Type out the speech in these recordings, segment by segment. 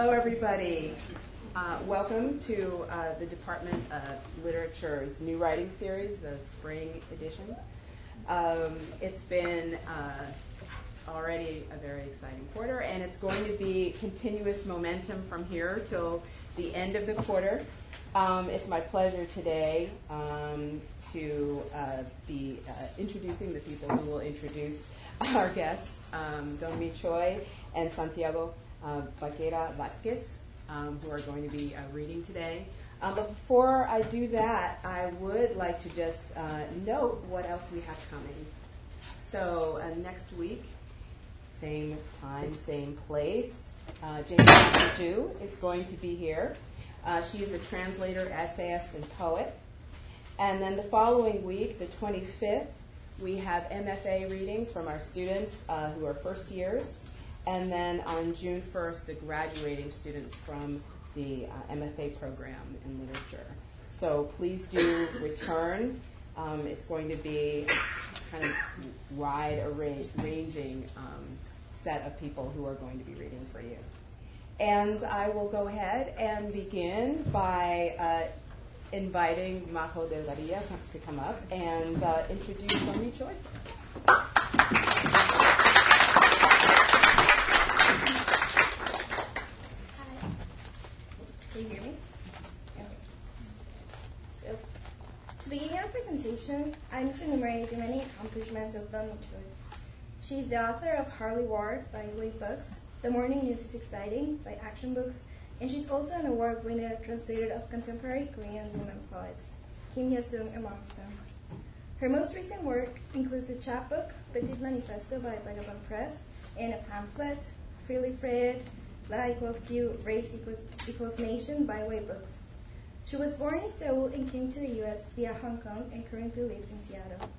Hello, everybody. Uh, welcome to uh, the Department of Literature's new writing series, the spring edition. Um, it's been uh, already a very exciting quarter, and it's going to be continuous momentum from here till the end of the quarter. Um, it's my pleasure today um, to uh, be uh, introducing the people who will introduce our guests, um, Don Choi and Santiago uh, Vaquera Vasquez, um, who are going to be uh, reading today. Um, but before I do that, I would like to just uh, note what else we have coming. So uh, next week, same time, same place, uh, Jane Ju is going to be here. Uh, she is a translator, essayist, and poet. And then the following week, the 25th, we have MFA readings from our students uh, who are first years. And then on June 1st, the graduating students from the uh, MFA program in literature. So please do return. Um, it's going to be kind of wide ranging um, set of people who are going to be reading for you. And I will go ahead and begin by uh, inviting Majo Delgadillo to come up and uh, introduce Don Mee Choi. Can you hear me? Yeah. So, to begin our presentation, I must enumerate the many accomplishments of Mee Choi. She is the author of Hardly War by Wave Books, The Morning News is Exciting by Action Books, and she's also an award-winning translator of contemporary Korean women poets, Kim Hyesoon amongst them. Her most recent work includes the chapbook Petit Manifesto by Vagabond Press and a pamphlet, Freely Frayed, La equals Q, Race equals, equals Nation by Wave Books. She was born in Seoul and came to the US via Hong Kong and currently lives in Seattle.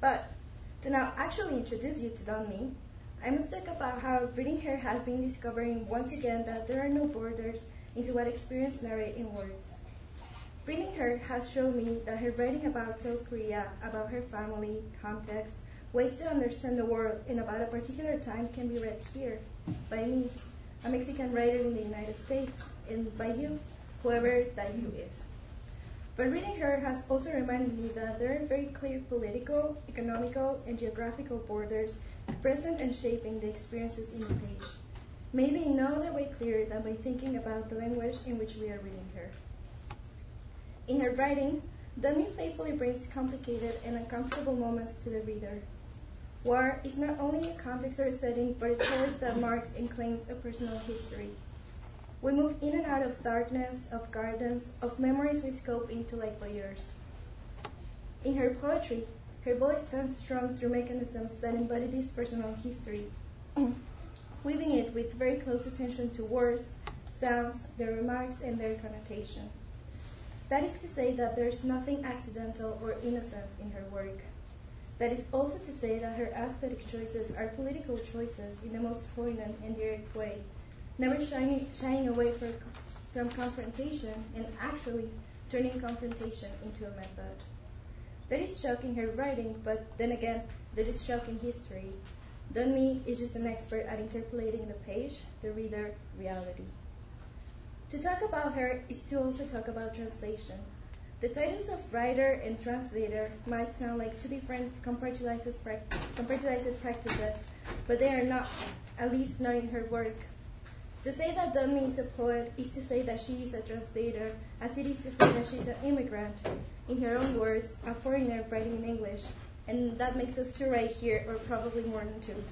But to now actually introduce you to Don Mee, I must talk about how reading her has been discovering once again that there are no borders into what experience narrate in words. Reading her has shown me that her writing about South Korea, about her family, context, ways to understand the world, and about a particular time can be read here by me, a Mexican writer in the United States, and by you, whoever that you is. But reading her has also reminded me that there are very clear political, economical, and geographical borders present and shaping the experiences in the page. Maybe in no other way clearer than by thinking about the language in which we are reading her. In her writing, Don playfully brings complicated and uncomfortable moments to the reader. War is not only a context or a setting, but a choice that marks and claims a personal history. We move in and out of darkness, of gardens, of memories we scope into like voyeurs. In her poetry, her voice stands strong through mechanisms that embody this personal history, weaving it with very close attention to words, sounds, their remarks, and their connotation. That is to say that there is nothing accidental or innocent in her work. That is also to say that her aesthetic choices are political choices in the most poignant and direct way, never shying, shying away from, from confrontation and actually turning confrontation into a method. That is shocking her writing, but then again, that is shocking history. Don Mee is just an expert at interpolating the page, the reader, reality. To talk about her is to also talk about translation. The titles of writer and translator might sound like two different compartmentalized practices, but they are not, at least not in her work. To say that Don is a poet is to say that she is a translator, as it is to say that she's an immigrant, in her own words, a foreigner writing in English, and that makes us two right here, or probably more than two.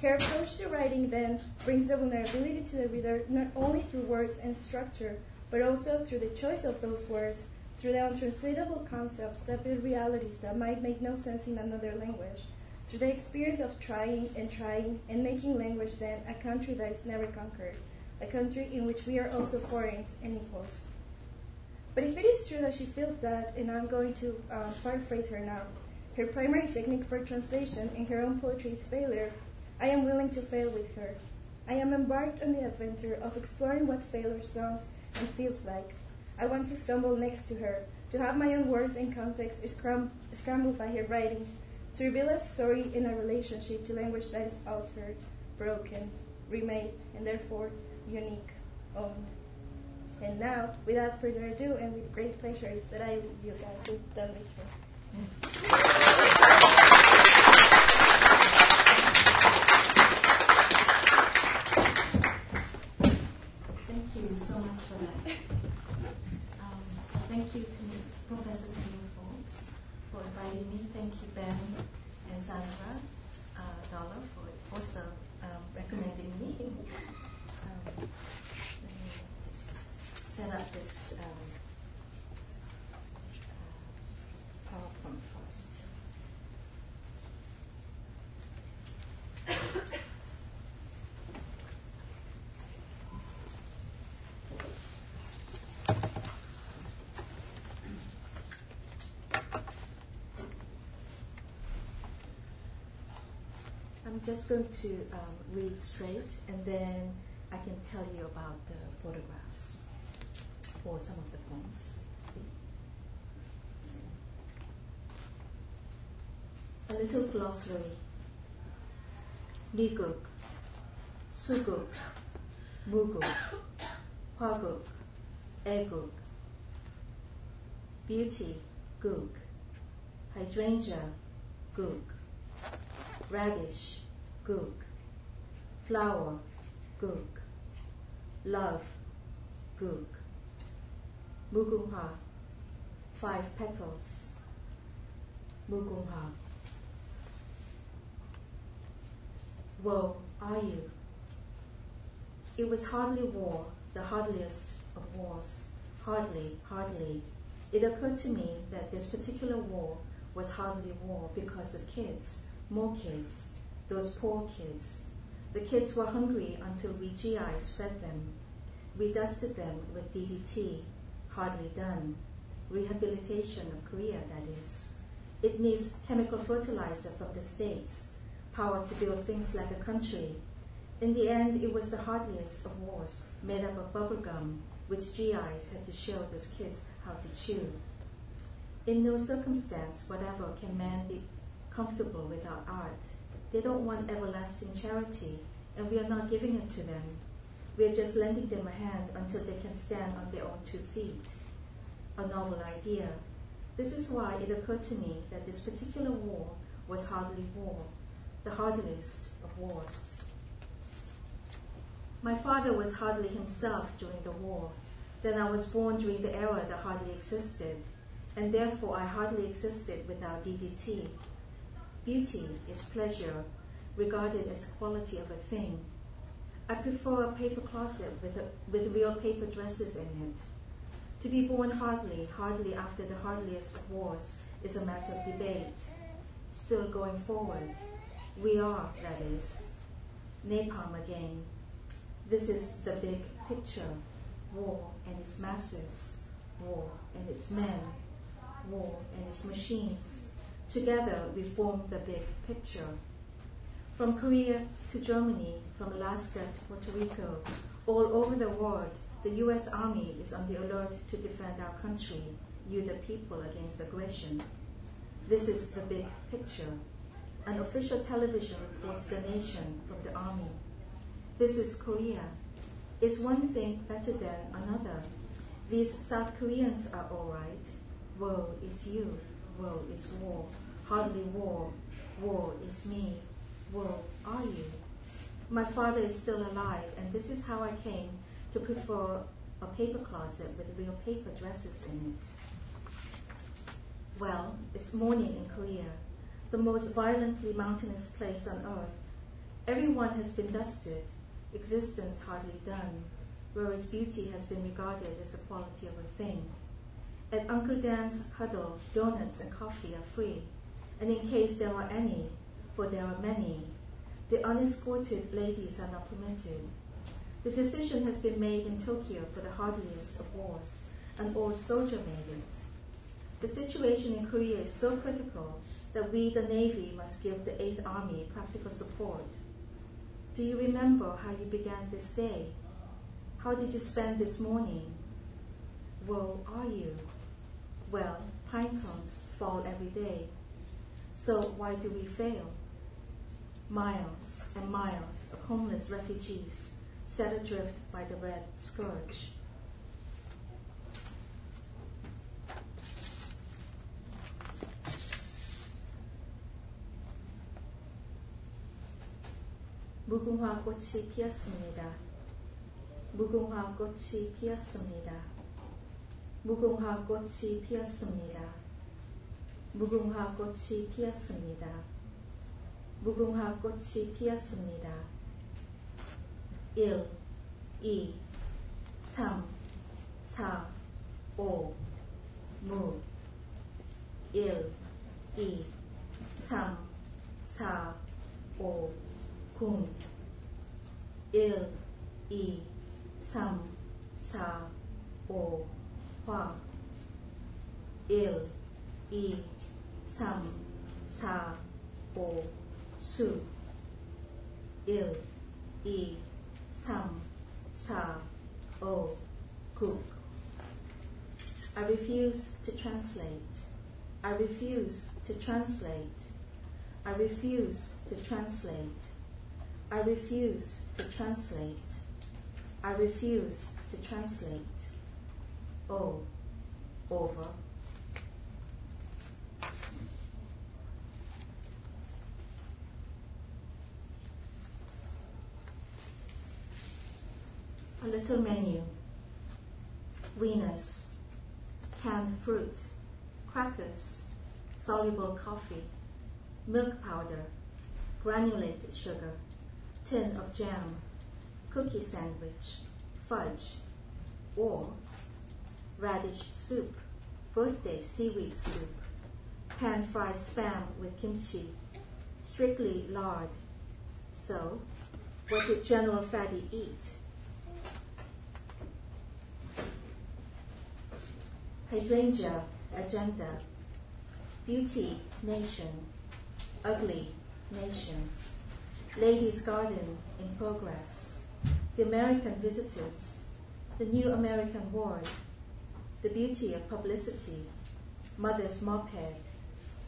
Her approach to writing, then, brings the vulnerability to the reader not only through words and structure, but also through the choice of those words, through the untranslatable concepts that build realities that might make no sense in another language, through the experience of trying and trying and making language then a country that is never conquered, a country in which we are also foreign and equals. But if it is true that she feels that, and I'm going to uh, paraphrase her now, her primary technique for translation in her own poetry is failure, I am willing to fail with her. I am embarked on the adventure of exploring what failure sounds and feels like. I want to stumble next to her, to have my own words and context scram- scrambled by her writing, to reveal a story in a relationship to language that is altered, broken, remade, and therefore unique, owned. And now, without further ado, and with great pleasure, that I leave you guys with the lecture. Thank you so much for that. Um, thank you to Professor Camille Forbes for inviting me. Thank you, Ben and Sandra uh, Doller, for also um, recommending me. Um, let me just set up this um, uh, PowerPoint first. I'm just going to um, read straight and then I can tell you about the photographs for some of the poems. A little glossary. Niguk, Suguk, Muguk, Paguk, Eguk. Beauty, Guk. Hydrangea, Guk radish, gook, flower, gook, love, gook, mugunghwa, five petals, mugunghwa. Woe are you? It was hardly war, the hardliest of wars. Hardly, hardly. It occurred to me that this particular war was hardly war because of kids, more kids, those poor kids. The kids were hungry until we GIs fed them. We dusted them with DDT, hardly done. Rehabilitation of Korea, that is. It needs chemical fertilizer from the States, power to build things like a country. In the end, it was the hardliest of wars, made up of bubble gum, which GIs had to show those kids how to chew. In no circumstance whatever can man be comfortable without art. They don't want everlasting charity, and we are not giving it to them. We are just lending them a hand until they can stand on their own two feet. A novel idea. This is why it occurred to me that this particular war was hardly war, the hardest of wars. My father was hardly himself during the war. Then I was born during the era that hardly existed, and therefore I hardly existed without DDT. Beauty is pleasure, regarded as quality of a thing. I prefer a paper closet with, a, with real paper dresses in it. To be born hardly, hardly after the hardliest of wars, is a matter of debate. Still going forward. We are, that is. Napalm again. This is the big picture. War and its masses. War and its men. War and its machines. Together we form the big picture. From Korea to Germany, from Alaska to Puerto Rico, all over the world, the US Army is on the alert to defend our country, you the people, against aggression. This is the big picture. An official television reports the nation from the army. This is Korea. Is one thing better than another? These South Koreans are all right. Woe is you. Woe is war. Hardly war. War is me. Woe are you. My father is still alive, and this is how I came to prefer a paper closet with real paper dresses in it. Well, it's morning in Korea, the most violently mountainous place on earth. Everyone has been dusted, existence hardly done, whereas beauty has been regarded as the quality of a thing. At Uncle Dan's huddle, donuts and coffee are free, and in case there are any, for there are many, the unescorted ladies are not permitted. The decision has been made in Tokyo for the hardliest of wars. An old soldier made it. The situation in Korea is so critical that we, the Navy, must give the 8th Army practical support. Do you remember how you began this day? How did you spend this morning? Woe are you? Well, pine cones fall every day. So why do we fail? miles and miles of homeless refugees set adrift by the Red Scourge. 무궁화 꽃이 피었습니다. 무궁화 꽃이 피었습니다. 무궁화 꽃이 피었습니다. 무궁화 꽃이 피었습니다. 무궁화 꽃이 피었습니다. 1, 2, 3, 4, 5, 무 1, 2, 3, 4, 5, 궁 1, 2, 3, 4, 5, 화 1, 2, 3, 4, 5, 수 1, 2, 3, 4, 5, 국 I refuse to translate. I refuse to translate. I refuse to translate. I refuse to translate. I refuse to translate. Oh, over. A little menu. Wieners, canned fruit, crackers, soluble coffee, milk powder, granulated sugar, tin of jam, cookie sandwich, fudge, or radish soup, birthday seaweed soup, pan fried spam with kimchi, strictly lard. So, what did General Fatty eat? Hydrangea agenda, beauty nation, ugly nation, ladies garden in progress, the American visitors, the new American ward, the beauty of publicity, mother's mophead,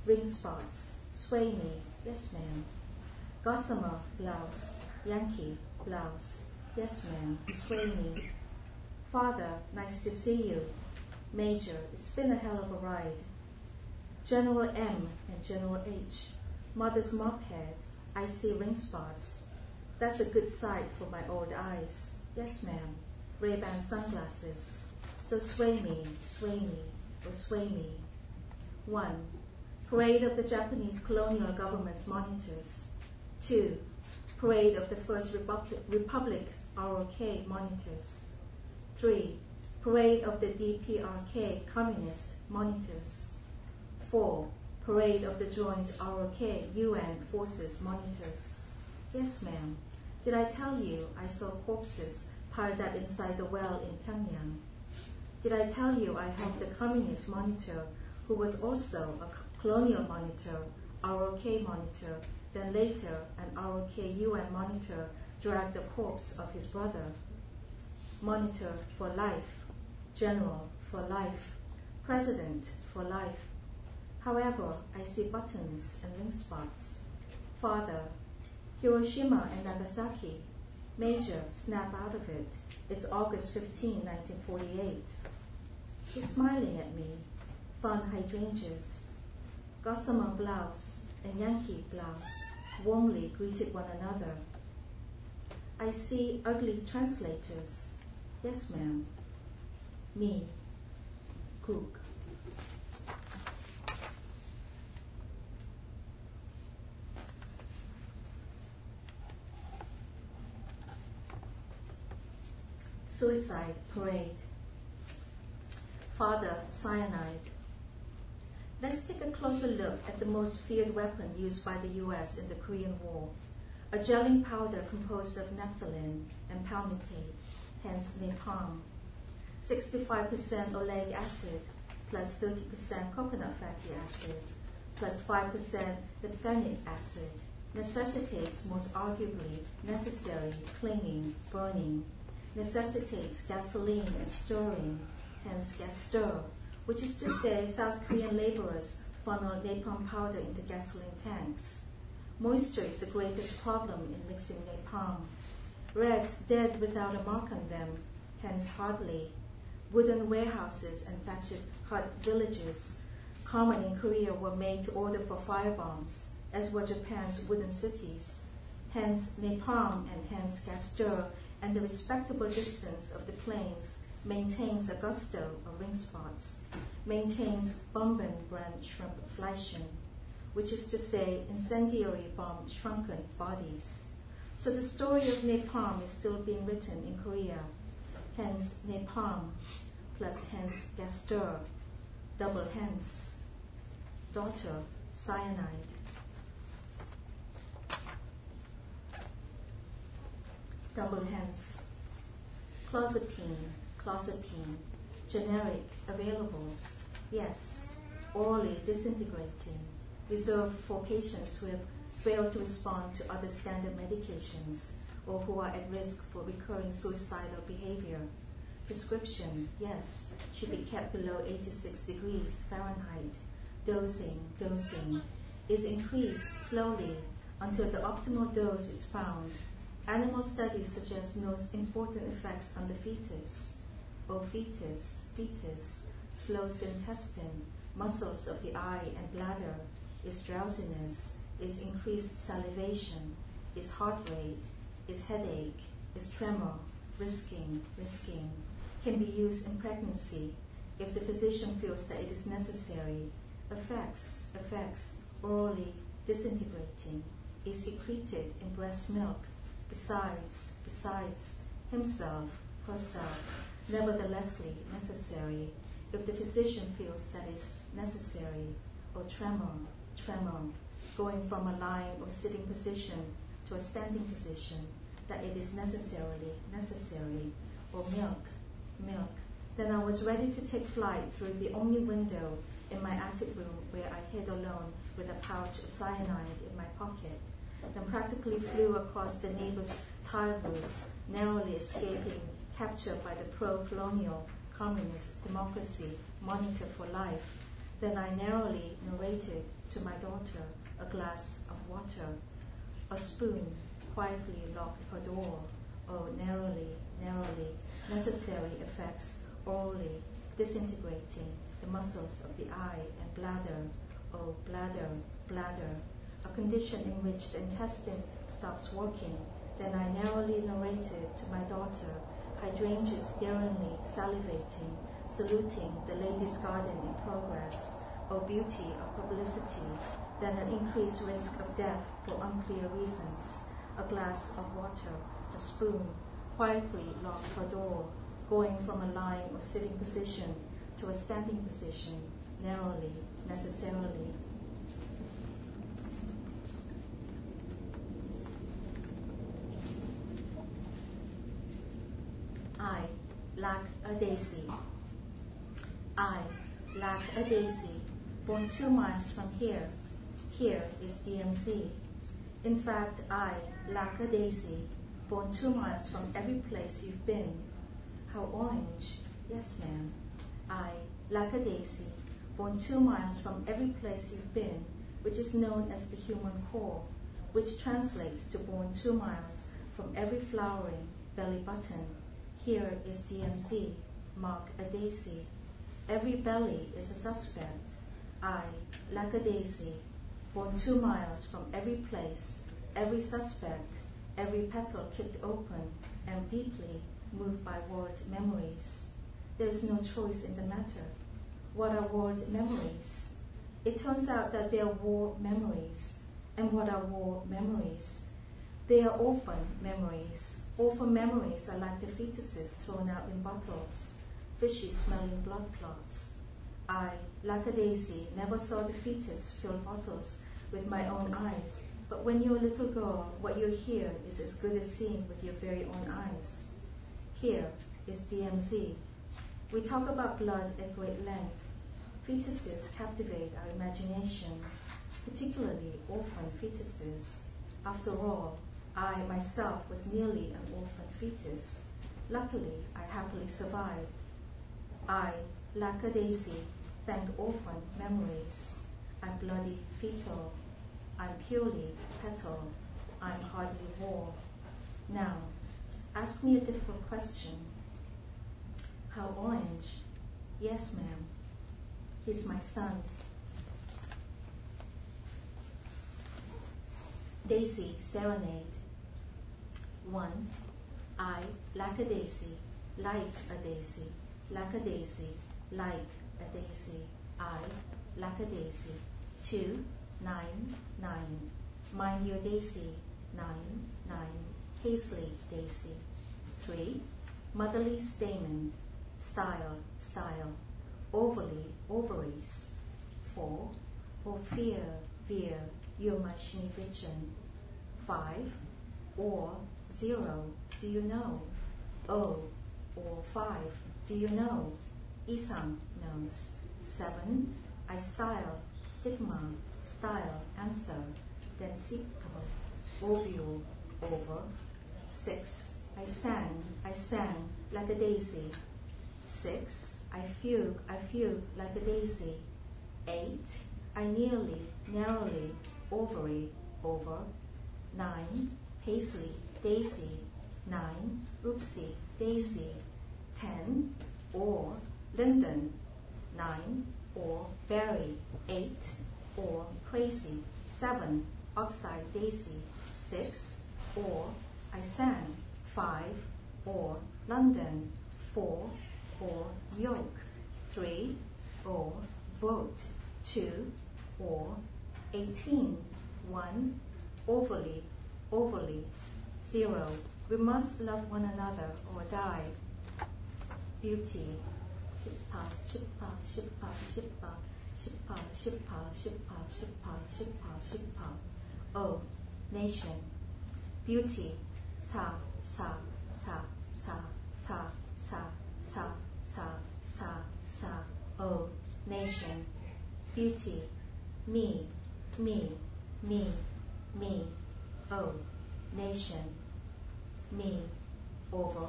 ring spots, sway me, yes ma'am, gossamer blouse, Yankee blouse, yes ma'am, sway me, father, nice to see you, Major, it's been a hell of a ride. General M and General H, mother's mop head, I see ring spots. That's a good sight for my old eyes. Yes, ma'am. Ray-Ban sunglasses. So sway me, sway me, or sway me. 1. Parade of the Japanese colonial government's monitors. 2. Parade of the First Republic, Republic's ROK monitors. 3 Parade of the DPRK Communist Monitors. 4. Parade of the Joint ROK UN Forces Monitors. Yes, ma'am. Did I tell you I saw corpses piled up inside the well in Pyongyang? Did I tell you I helped the Communist monitor, who was also a colonial monitor, ROK monitor, then later an ROK UN monitor, drag the corpse of his brother? Monitor for life general for life, president for life. However, I see buttons and ring spots. Father, Hiroshima and Nagasaki. Major, snap out of it. It's August 15, 1948. He's smiling at me. Fun hydrangeas. Gossamer blouse and Yankee blouse warmly greeted one another. I see ugly translators. Yes, ma'am me, cook. Suicide parade. Father, cyanide. Let's take a closer look at the most feared weapon used by the US in the Korean War a gelling powder composed of naphthalene and palmitate, hence napalm. 65% oleic acid plus 30% coconut fatty acid plus 5% naphthenic acid necessitates most arguably necessary cleaning, burning, necessitates gasoline and stirring, hence gas stir, which is to say South Korean laborers funnel napalm powder into gasoline tanks. Moisture is the greatest problem in mixing napalm. Rats dead without a mark on them, hence hardly. Wooden warehouses and thatched hut villages, common in Korea, were made to order for firebombs, as were Japan's wooden cities. Hence napalm and hence Gastor and the respectable distance of the planes maintains a gusto of ring spots, maintains Bomben brand shrimp fleischen, which is to say incendiary bomb shrunken bodies. So the story of napalm is still being written in Korea. Hence napalm plus hence Gastor, double hence, daughter, cyanide. Double hence. Clozapine, clozapine, generic, available. Yes, orally disintegrating, reserved for patients who have failed to respond to other standard medications or who are at risk for recurring suicidal behavior. Prescription, yes, should be kept below 86 degrees Fahrenheit. Dosing, dosing is increased slowly until the optimal dose is found. Animal studies suggest no important effects on the fetus. O fetus, fetus, slows the intestine, muscles of the eye and bladder, is drowsiness, is increased salivation, is heart rate, is headache, is tremor, risking, risking, can be used in pregnancy if the physician feels that it is necessary. Effects, effects, orally disintegrating, is secreted in breast milk, besides, besides, himself, herself, neverthelessly necessary, if the physician feels that is necessary, or tremor, tremor, going from a lying or sitting position to a standing position, that it is necessarily necessary, or milk, milk. Then I was ready to take flight through the only window in my attic room where I hid alone with a pouch of cyanide in my pocket, then practically flew across the neighbor's tile roofs, narrowly escaping capture by the pro-colonial communist democracy monitor for life. Then I narrowly narrated to my daughter a glass of water. A spoon quietly locked her door. Oh, narrowly, narrowly, necessary effects orally disintegrating the muscles of the eye and bladder. Oh, bladder, bladder, a condition in which the intestine stops working. Then I narrowly narrated to my daughter. Hydrangeas daringly salivating, saluting the lady's garden in progress, O beauty of publicity, then an increased risk of death for unclear reasons, a glass of water, a spoon, quietly locked her door, going from a lying or sitting position to a standing position, narrowly, necessarily. I lack a daisy. I lack a daisy, born two miles from here. Here is DMZ. In fact, I lack a daisy, born two miles from every place you've been. How orange? Yes, ma'am. I lack a daisy, born two miles from every place you've been, which is known as the human core, which translates to born two miles from every flowering belly button here is DMZ, mark a daisy. Every belly is a suspect. I, like a daisy, born two miles from every place, every suspect, every petal kicked open, am deeply moved by word memories. There is no choice in the matter. What are word memories? It turns out that they are war memories. And what are war memories? They are orphan memories, Orphan memories are like the fetuses thrown out in bottles, fishy smelling blood clots. I, like a daisy, never saw the fetus fill bottles with my own eyes, but when you're a little girl, what you hear is as good as seeing with your very own eyes. Here is DMZ. We talk about blood at great length. Fetuses captivate our imagination, particularly orphan fetuses. After all, I myself was nearly an orphan fetus. Luckily, I happily survived. I, like a daisy, thank orphan memories. I'm bloody fetal. I'm purely petal. I'm hardly war. Now, ask me a difficult question. How orange? Yes, ma'am. He's my son. Daisy Serenade. 1. I, like a daisy, like a daisy, like a daisy, like a daisy. I, like a daisy. 2. 9, nine. Mind your daisy, nine, nine. Paisley daisy, three. Motherly stamen, style, style. Ovally ovaries, four. Ophir, veer, machine vision. Five, or zero, do you know? O, or five, do you know? Isam knows. Seven, I style, stigma, style, anthem, then sippo, ovule, over. 6. I sang, I sang like a daisy. 6. I fugue, I fugue like a daisy. 8. I nearly, narrowly, ovary, over. 9. Paisley, daisy. 9. Oopsie, daisy. 10. Or, linden. 9. Or, berry. 8. Or, crazy. 7. Oxide, daisy. 6. Or, I sang. 5. Or, London. 4. Or, yoke. 3. Or, vote. 2. Or, 18. 1. Overly, overly. 0. We must love one another or die. Beauty. Shippa, shippa, shippa, shippa, shippa, shippa. O. Nation. Beauty. Sa, sa, sa, sa, sa, sa, sa, sa, sa, sa. O. Nation. Beauty. Me, me, me, me. O. Nation me over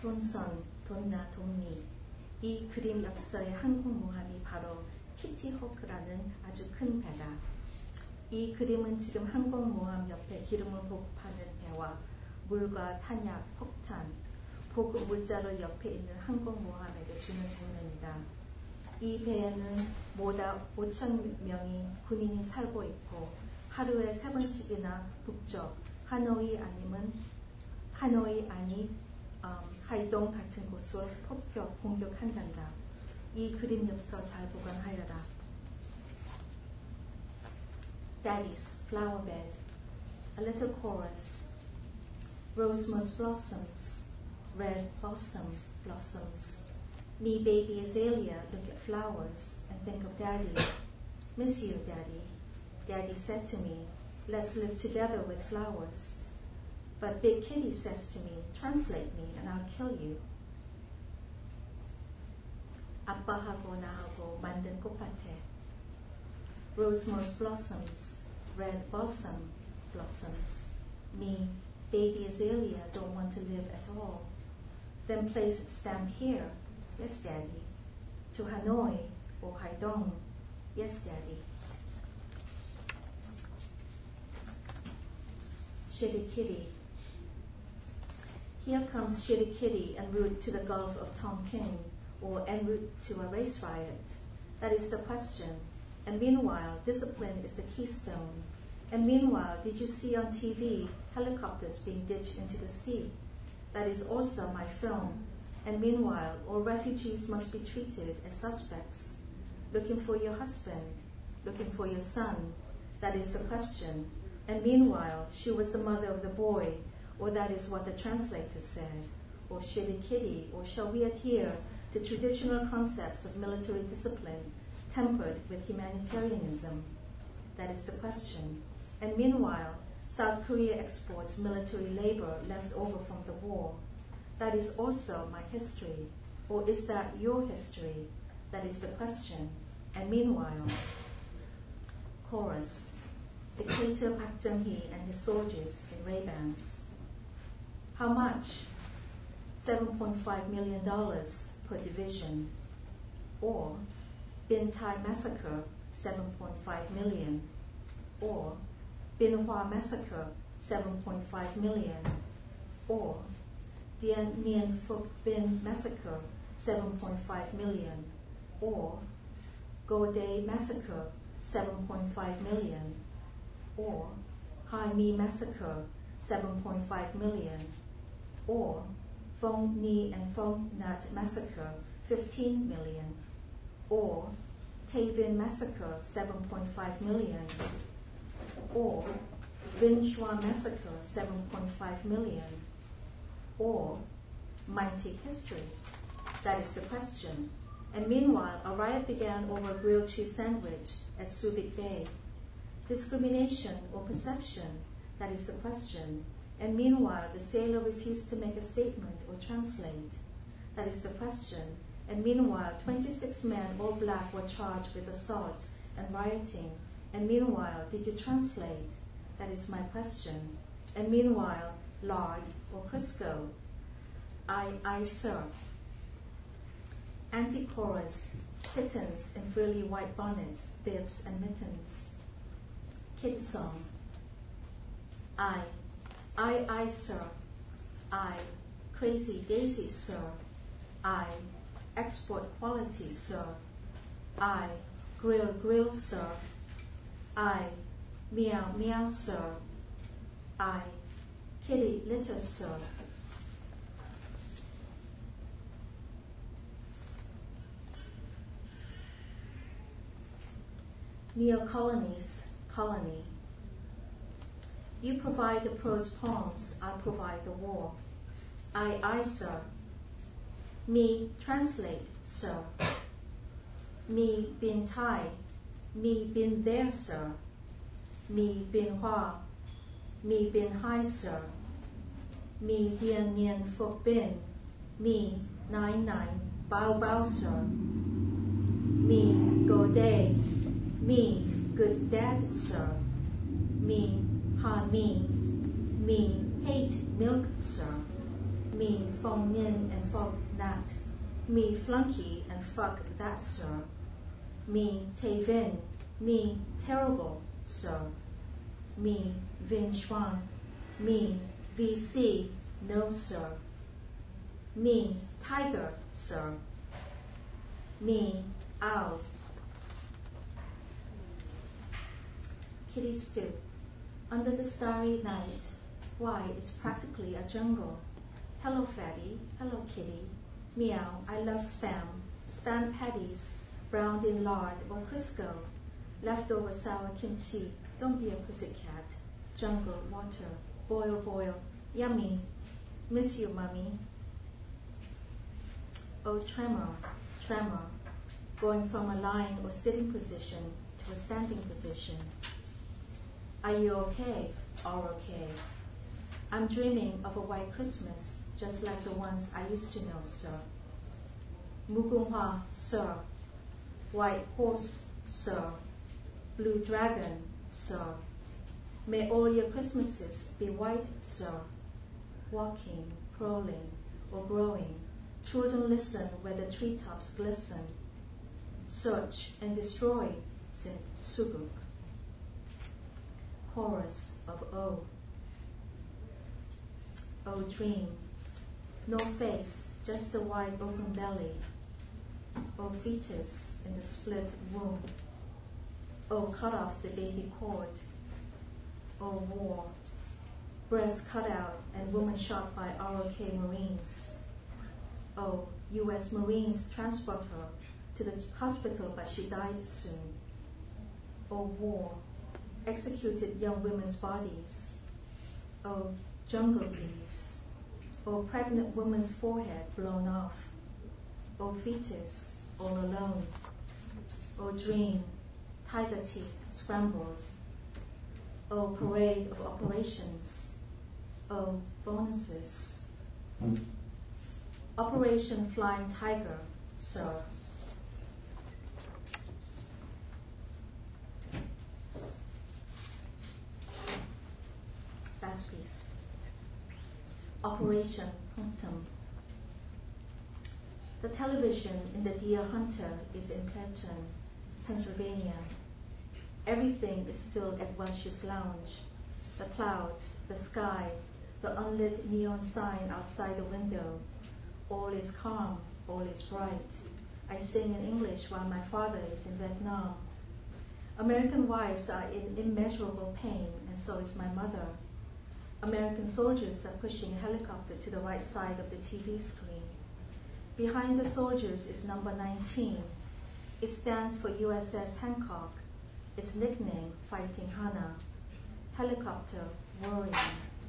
돈선, 돈나, 돈미 이 그림 엽서의 한국 모함이 바로 키티 호크라는 아주 큰 배다. 이 그림은 지금 항공 모함 옆에 기름을 보급하는 배와 물과 탄약, 폭탄, 보급 물자를 옆에 있는 항공 모함에게 주는 장면이다. 이 배에는 모다 5천 명이 군인이 살고 있고 하루에 세 번씩이나 북쪽 하노이 아니면 하노이 아니 음, 하이동 같은 곳을 폭격 공격한단다. 이 그림 엽서 잘 보관하여라. Daddy's flower bed. A little chorus. Rosemus blossoms. Red blossom blossoms. Me, baby Azalea, look at flowers and think of Daddy. Miss you, Daddy. Daddy said to me, let's live together with flowers. But Big Kitty says to me, Translate me and I'll kill you. Apahago nahago bandan kopate. Rosemore's blossoms, red balsam blossoms. Me, baby azalea, don't want to live at all. Then place stamp here. Yes, daddy. To Hanoi or Haidong. Yes, daddy. Shitty kitty. Here comes Shitty Kitty en route to the Gulf of Tonkin or en route to a race riot. That is the question. And meanwhile, discipline is the keystone. And meanwhile, did you see on TV helicopters being ditched into the sea? That is also my film, and meanwhile, all refugees must be treated as suspects. Looking for your husband, looking for your son, that is the question. And meanwhile, she was the mother of the boy, or that is what the translator said, or shitty kitty, or shall we adhere to traditional concepts of military discipline tempered with humanitarianism? That is the question. And meanwhile, South Korea exports military labor left over from the war that is also my history. Or is that your history? That is the question. And meanwhile, chorus, dictator Park Chung-hee and his soldiers in Ray-Bans. How much? $7.5 million per division. Or Binh Tai Massacre, 7.5 million. Or Binh Hoa Massacre, 7.5 million. Or Dien Nien Phuc Binh Massacre, 7.5 million. Or Go Dai Massacre, 7.5 million. Or Ha My Massacre, 7.5 million. Or Phong Nhi and Phong Nhat Massacre, 15 million. Or Tay Massacre, 7.5 million. Or Vinh Xuan Massacre, 7.5 million. Or mighty history? That is the question. And meanwhile, a riot began over a grilled cheese sandwich at Subic Bay. Discrimination or perception? That is the question. And meanwhile, the sailor refused to make a statement or translate. That is the question. And meanwhile, 26 men, all black, were charged with assault and rioting. And meanwhile, did you translate? That is my question. And meanwhile, lard or Crisco? I, I serve. Anti-chorus, kittens in frilly white bonnets, bibs and mittens. Kid song. I, I, I, sir. I, crazy daisy, sir. I, export quality, sir. I, grill, grill, sir. I, meow, meow, sir. I, kitty, litter, sir. Neo-colonies, colony. You provide the prose poems, I provide the war. I, I, sir. Me, translate, sir. Me, bin Thai. Me, bin there, sir. Me, bin Hoa. Me, bin Hai, sir. Me, Dien Nien Phuc Binh. Me, nine nine, bao bao, sir. Me, go day. Me, good dad, sir. Me, ha me. Me, hate milk, sir. Me, fong nin and fuck that. Me, flunky and fuck that, sir. Me, tay vin. Me, terrible, sir. Me, vin chuan. Me, VC, no, sir. Me, tiger, sir. Me, owl. Kitty stew. Under the starry night, why, it's practically a jungle. Hello, fatty. Hello, kitty. Meow, I love spam. Spam patties, browned in lard or Crisco. Leftover sour kimchi. Don't be a pussycat. Jungle, water. Boil, boil. Yummy. Miss you, mummy. Oh, tremor, tremor. Going from a lying or sitting position to a standing position. Are you okay? All okay. I'm dreaming of a white Christmas, just like the ones I used to know, sir. Mugunghwa, sir. White horse, sir. Blue dragon, sir. May all your Christmases be white, sir. Walking, crawling, or growing, children listen where the treetops glisten. Search and destroy, said Subuk. Chorus of O. O dream, no face, just the wide open belly. O fetus in the split womb. O cut off the baby cord. O war, breast cut out and woman shot by ROK Marines. O U.S. Marines transport her to the hospital, but she died soon. O war, executed young women's bodies. O jungle leaves. or pregnant woman's forehead blown off. or fetus all alone. or dream, tiger teeth scrambled. or parade of operations. O bonuses. Hmm. Operation Flying Tiger, sir. Operation Punctum. The television in the Deer Hunter is in Clinton, Pennsylvania. Everything is still at Welch's Lounge. The clouds, the sky, the unlit neon sign outside the window. All is calm, all is bright. I sing in English while my father is in Vietnam. American wives are in immeasurable pain, and so is my mother. American soldiers are pushing a helicopter to the right side of the TV screen. Behind the soldiers is number 19. It stands for USS Hancock. Its nickname, Fighting Hannah. Helicopter, worrying.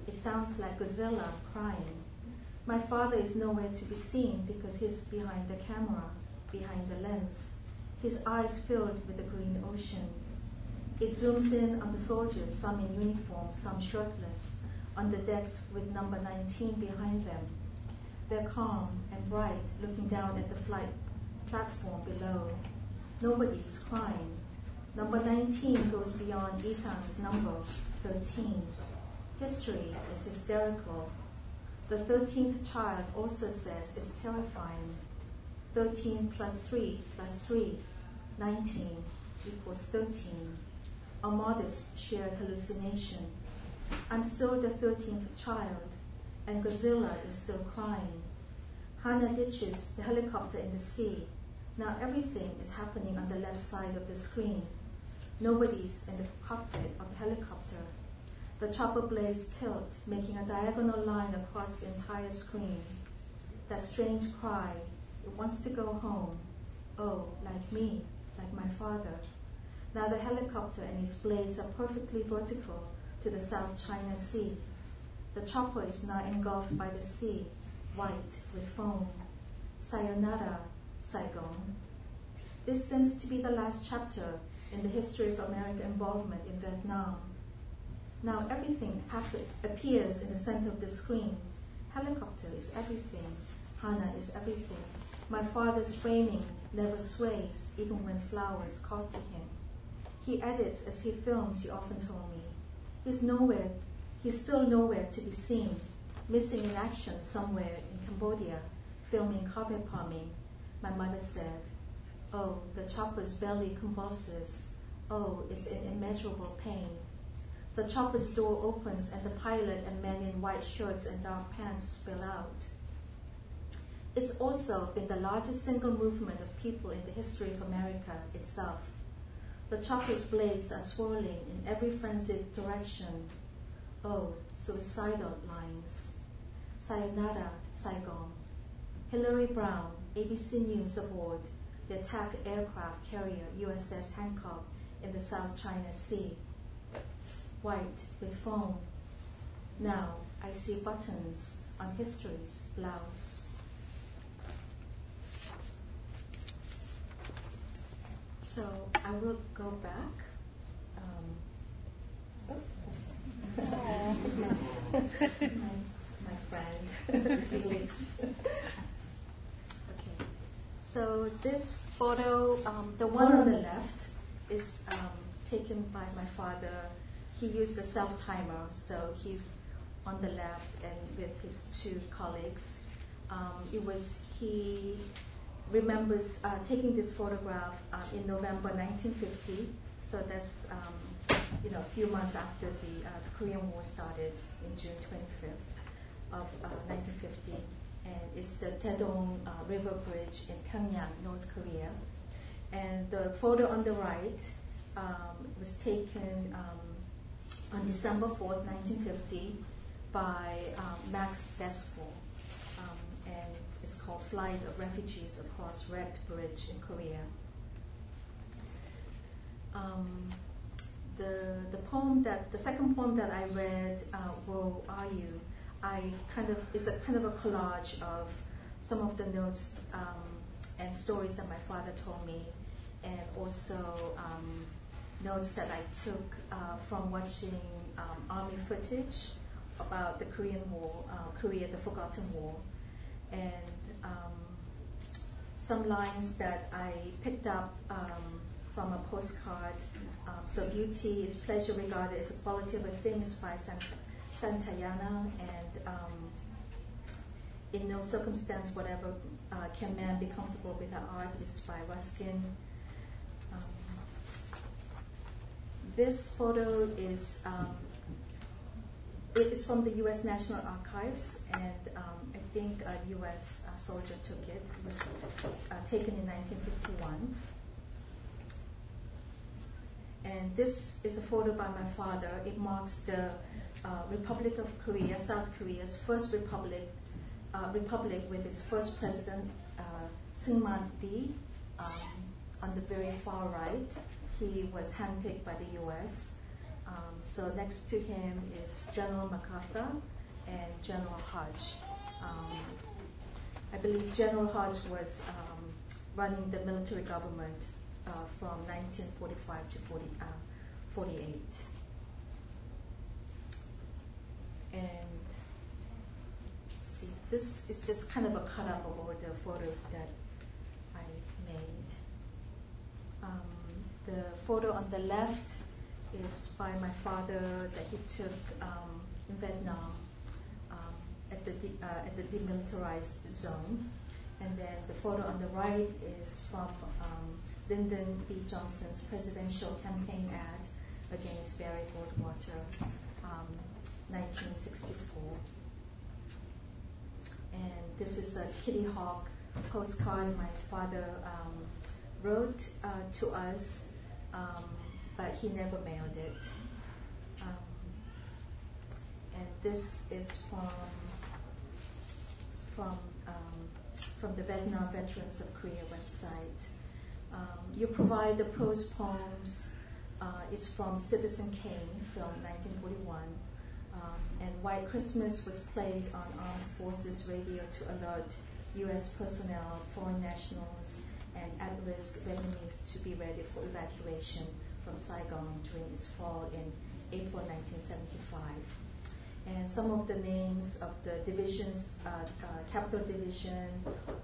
It sounds like Godzilla crying. My father is nowhere to be seen because he's behind the camera, behind the lens his eyes filled with the green ocean. It zooms in on the soldiers, some in uniform, some shirtless, on the decks with number 19 behind them. They're calm and bright, looking down at the flight platform below. Nobody is crying. Number 19 goes beyond Yi Sang's number 13. History is hysterical. The 13th child also says it's terrifying. 13 plus 3 plus 3 19 equals 13, a modest shared hallucination. I'm still the 13th child, and Godzilla is still crying. Hannah ditches the helicopter in the sea. Now everything is happening on the left side of the screen. Nobody's in the cockpit of the helicopter. The chopper blades tilt, making a diagonal line across the entire screen. That strange cry, it wants to go home. Oh, like me like my father. Now the helicopter and its blades are perfectly vertical to the South China Sea. The chopper is now engulfed by the sea, white with foam. Sayonara, Saigon. This seems to be the last chapter in the history of American involvement in Vietnam. Now everything appears in the center of the screen. Helicopter is everything. Hana is everything. My father's framing never sways, even when flowers call to him. He edits as he films, he often told me. He's nowhere, he's still nowhere to be seen, missing in action somewhere in Cambodia, filming carpet bombing. My mother said, Oh, the chopper's belly convulses. Oh, it's in immeasurable pain. The chopper's door opens and the pilot and men in white shirts and dark pants spill out. It's also been the largest single movement of people in the history of America itself. The chopper's blades are swirling in every frenzied direction. Oh, suicidal lines. Sayonara, Saigon. Hillary Brown, ABC News aboard the attack aircraft carrier USS Hancock in the South China Sea. White with foam. Now I see buttons on history's blouse. So I will go back. Um, oh, my, my friend, Felix. okay. So this photo, um, the one on the left, is um, taken by my father. He used a self timer, so he's on the left and with his two colleagues. Um, it was he remembers uh, taking this photograph uh, in November 1950. So that's um, you know a few months after the, uh, the, Korean War started in June 25th of 1950, uh, and it's the Taedong uh, River Bridge in Pyongyang, North Korea. And the photo on the right um, was taken um, on December 4th, 1950, by um, Max Desfor is called Flight of Refugees Across Wrecked Bridge in Korea. Um, the, the poem that, the second poem that I read, uh, Are You, I kind of, is a kind of a collage of some of the notes um, and stories that my father told me, and also um, notes that I took uh, from watching um, army footage about the Korean War, uh, Korea, the Forgotten War, and um, some lines that I picked up um, from a postcard. Um, so beauty is pleasure regarded as a quality of a thing is by Sant- Santayana, and um, in no circumstance whatever uh, Can Man Be Comfortable Without Art is by Ruskin. Um, this photo is um, it is from the U.S. National Archives, and um, I think U.S. Soldier took it. It was uh, taken in 1951. And this is a photo by my father. It marks the uh, Republic of Korea, South Korea's first republic, uh, republic with its first president, uh, Syngman um, on the very far right. He was handpicked by the U.S. Um, so next to him is General MacArthur and General Hodge. Um, I believe General Hodge was um, running the military government uh, from 1945 to 40, uh, 48. And see, this is just kind of a cut up of all the photos that I made. Um, the photo on the left is by my father that he took um, in Vietnam at the uh, at the demilitarized zone, and then the photo on the right is from um, Lyndon B. Johnson's presidential campaign ad against Barry Goldwater, 1964. Um, and this is a Kitty Hawk postcard my father um, wrote uh, to us um, but he never mailed it. Um, and this is from from um, from the Vietnam Veterans of Korea website. Um, you provide the prose poems. Uh, it's from Citizen Kane, film 1941. Um, and White Christmas was played on Armed Forces Radio to alert U.S. personnel, foreign nationals, and at-risk Vietnamese to be ready for evacuation from Saigon during its fall in April 1975. And some of the names of the divisions, uh, uh, Capital Division,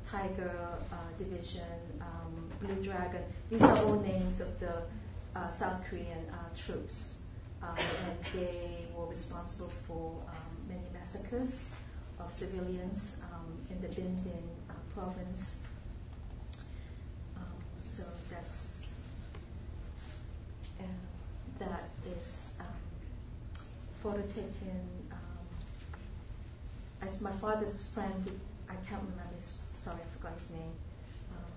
Tiger uh, Division, um, Blue Dragon, these are all names of the uh, South Korean uh, troops. Um, and they were responsible for um, many massacres of civilians um, in the Binh Dinh uh, province Um so that is photo taken as my father's friend, I can't remember, his, sorry, I forgot his name, um,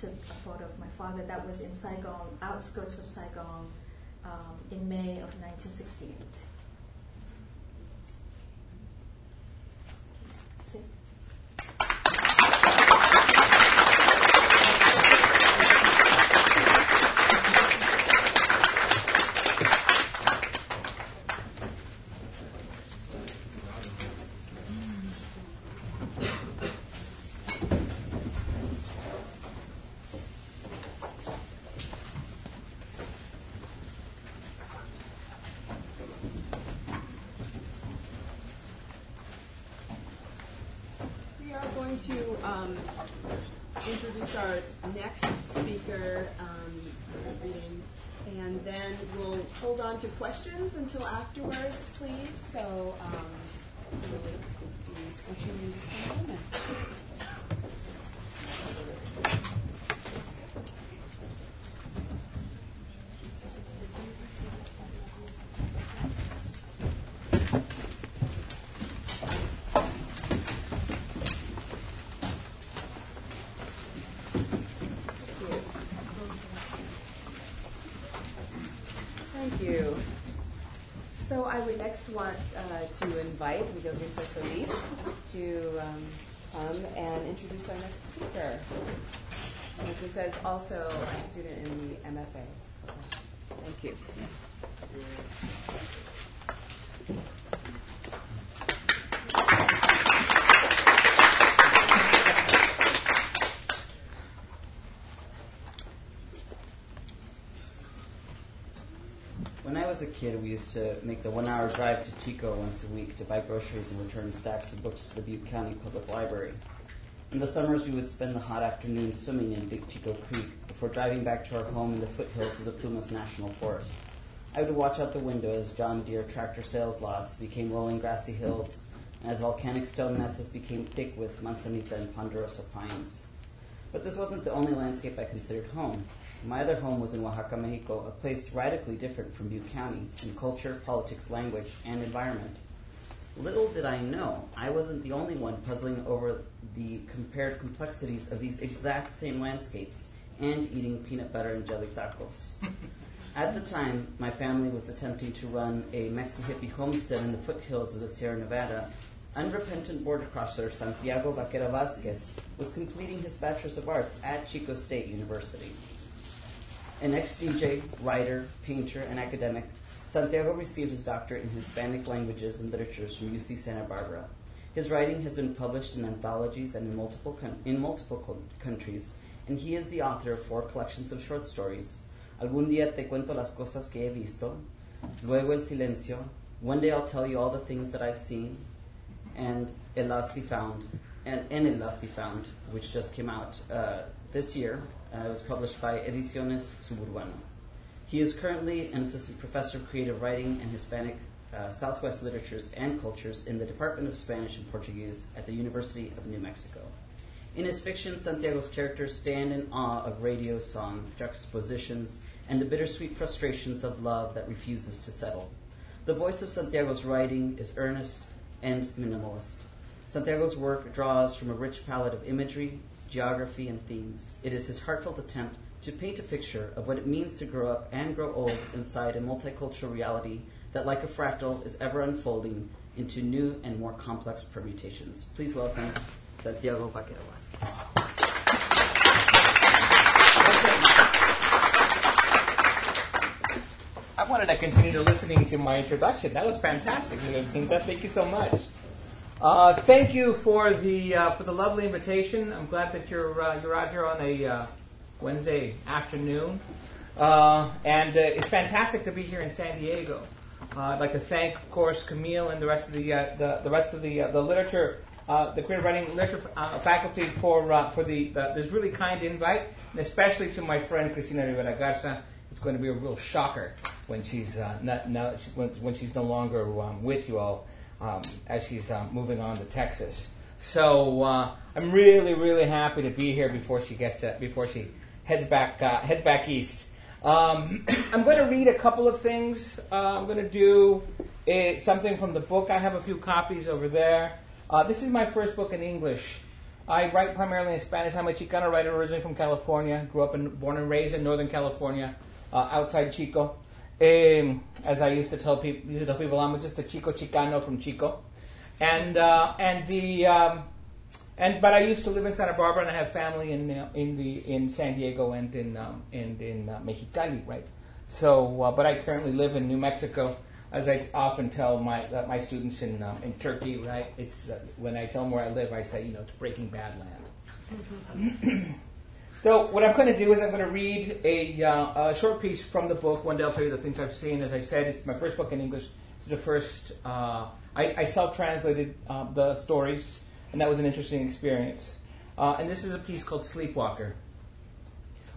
took a photo of my father that was in Saigon, outskirts of Saigon, um, in May of 1968. to um, introduce our next speaker um, reading, and then we'll hold on to questions until afterwards, please. So um, we'll be switching in just a moment. Want uh, to invite Miguelito Solis to um, come and introduce our next speaker. Miguelito is also a student in the MFA. Thank you. as a kid, we used to make the one hour drive to Chico once a week to buy groceries and return stacks of books to the Butte County Public Library. In the summers, we would spend the hot afternoons swimming in Big Chico Creek before driving back to our home in the foothills of the Plumas National Forest. I would watch out the window as John Deere tractor sales lots became rolling grassy hills and as volcanic stone masses became thick with manzanita and ponderosa pines. But this wasn't the only landscape I considered home. My other home was in Oaxaca, Mexico, a place radically different from Butte County in culture, politics, language, and environment. Little did I know, I wasn't the only one puzzling over the compared complexities of these exact same landscapes and eating peanut butter and jelly tacos. At the time, my family was attempting to run a Mexi hippie homestead in the foothills of the Sierra Nevada. Unrepentant border crosser Santiago Vaquera Vasquez was completing his Bachelor's of Arts at Chico State University. An ex DJ, writer, painter, and academic, Santiago received his doctorate in Hispanic languages and literatures from UC Santa Barbara. His writing has been published in anthologies and in multiple, con- in multiple countries, and he is the author of four collections of short stories Algún día te cuento las cosas que he visto, Luego el silencio, One day I'll tell you all the things that I've seen, and El Lost and Found, and, and El Lost and Found, which just came out uh, this year. Uh, it was published by Ediciones Suburbano. He is currently an assistant professor of creative writing and Hispanic uh, Southwest literatures and cultures in the Department of Spanish and Portuguese at the University of New Mexico. In his fiction, Santiago's characters stand in awe of radio song juxtapositions and the bittersweet frustrations of love that refuses to settle. The voice of Santiago's writing is earnest and minimalist. Santiago's work draws from a rich palette of imagery, geography, and themes. It is his heartfelt attempt to paint a picture of what it means to grow up and grow old inside a multicultural reality that, like a fractal, is ever unfolding into new and more complex permutations. Please welcome Santiago Vaquera Vasquez. I wanted to continue listening to my introduction. That was fantastic. Thank you so much. Uh, thank you for the uh, for the lovely invitation. I'm glad that you're uh, you're out here on a uh, Wednesday afternoon, uh, and uh, it's fantastic to be here in San Diego. I'd like to thank, of course, Camille and the rest of the the, the rest of the the literature. the creative writing literature faculty for for the, the this really kind invite, and especially to my friend Cristina Rivera Garza, it's going to be a real shocker when she's not, now when, when, she's no longer um, with you all um, as she's um, moving on to Texas. So uh, I'm really really happy to be here before she gets to before she heads back uh, heads back east. Um, I'm going to read a couple of things. Uh, I'm going to do a, something from the book. I have a few copies over there. Uh, this is my first book in English. I write primarily in Spanish. I'm a Chicano writer originally from California. Grew up and born and raised in Northern California uh, outside Chico. Um, as I used to tell people, used to tell people, I'm just a Chico Chicano from Chico, and uh, and the um, and but I used to live in Santa Barbara, and I have family in uh, in the in San Diego and in um, and in uh, Mexicali, right? So, uh, but I currently live in New Mexico. As I often tell my uh, my students in in Turkey, right? It's when I tell them where I live, I say, you know, it's Breaking Bad land. So what I'm going to do is I'm going to read a, uh, a, short piece from the book. One day I'll tell you the things I've seen. As I said, it's my first book in English. It's the first. Uh, I, I, self-translated uh, the stories, and that was an interesting experience. Uh, and this is a piece called Sleepwalker.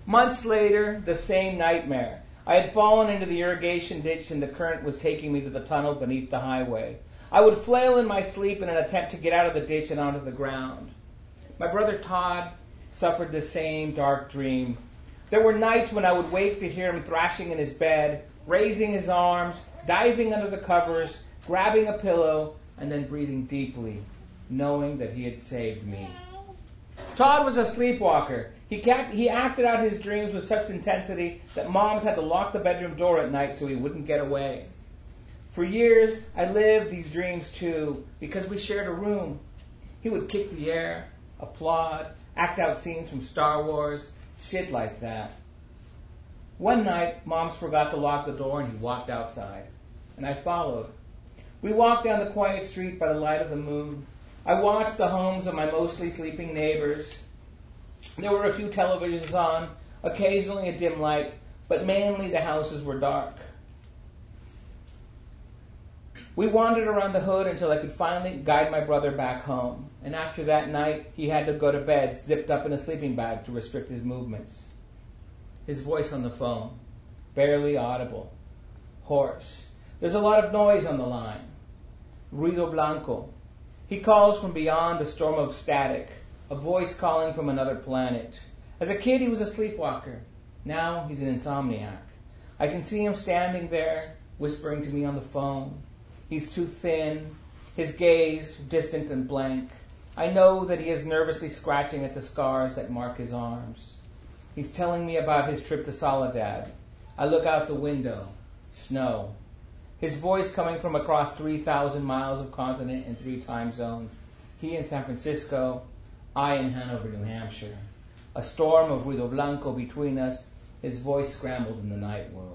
Months later, the same nightmare. I had fallen into the irrigation ditch, and the current was taking me to the tunnel beneath the highway. I would flail in my sleep in an attempt to get out of the ditch and onto the ground. My brother Todd suffered the same dark dream. There were nights when I would wake to hear him thrashing in his bed, raising his arms, diving under the covers, grabbing a pillow, and then breathing deeply, knowing that he had saved me. Todd was a sleepwalker. He, kept, he acted out his dreams with such intensity that moms had to lock the bedroom door at night so he wouldn't get away. For years, I lived these dreams too because we shared a room. He would kick the air, applaud, act out scenes from Star Wars, shit like that. One night, Moms forgot to lock the door and he walked outside, and I followed. We walked down the quiet street by the light of the moon. I watched the homes of my mostly sleeping neighbors. There were a few televisions on, occasionally a dim light, but mainly the houses were dark. We wandered around the hood until I could finally guide my brother back home. And after that night, he had to go to bed zipped up in a sleeping bag to restrict his movements. His voice on the phone, barely audible, hoarse. There's a lot of noise on the line. Ruido blanco. He calls from beyond the storm of static, a voice calling from another planet. As a kid, he was a sleepwalker. Now he's an insomniac. I can see him standing there, whispering to me on the phone. He's too thin, his gaze distant and blank. I know that he is nervously scratching at the scars that mark his arms. He's telling me about his trip to Soledad. I look out the window. Snow. His voice coming from across 3,000 miles of continent and three time zones. He in San Francisco, I in Hanover, New Hampshire. A storm of ruido blanco between us, his voice scrambled in the night world.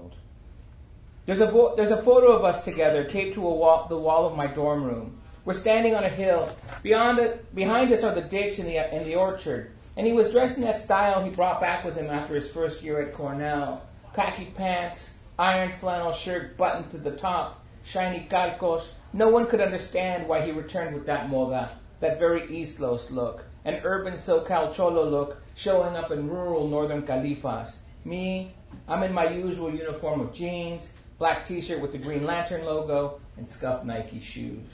There's a, vo- there's a photo of us together taped to wall, the wall of my dorm room. We're standing on a hill. Beyond it, behind us are the ditch and the, and the orchard. And he was dressed in that style he brought back with him after his first year at Cornell. Khaki pants, iron flannel shirt buttoned to the top, shiny calcos. No one could understand why he returned with that moda, that very East Los look, an urban SoCal cholo look showing up in rural northern Califas. Me, I'm in my usual uniform of jeans, black t-shirt with the Green Lantern logo, and scuffed Nike shoes.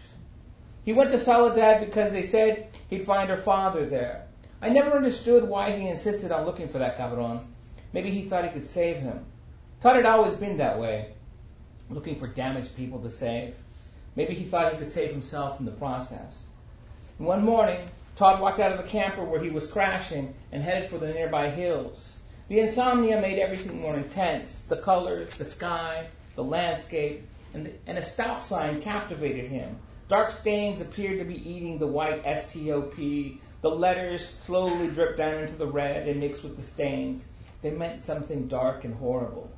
He went to Soledad because they said he'd find her father there. I never understood why he insisted on looking for that cabron. Maybe he thought he could save him. Thought it always been that way, looking for damaged people to save. Maybe he thought he could save himself in the process. And one morning, Todd walked out of the camper where he was crashing and headed for the nearby hills. The insomnia made everything more intense. The colors, the sky, the landscape, and, and a stop sign captivated him. Dark stains appeared to be eating the white STOP. The letters slowly dripped down into the red and mixed with the stains. They meant something dark and horrible.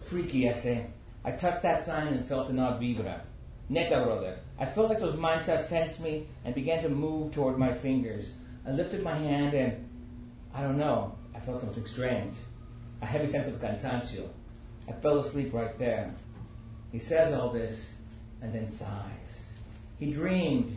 Freaky ese. I touched that sign and felt an odd vibra. Neta, brother. I felt like those manchas sensed me and began to move toward my fingers. I lifted my hand and, I don't know, I felt something strange. A heavy sense of cansancio. I fell asleep right there. He says all this and then sighs. He dreamed.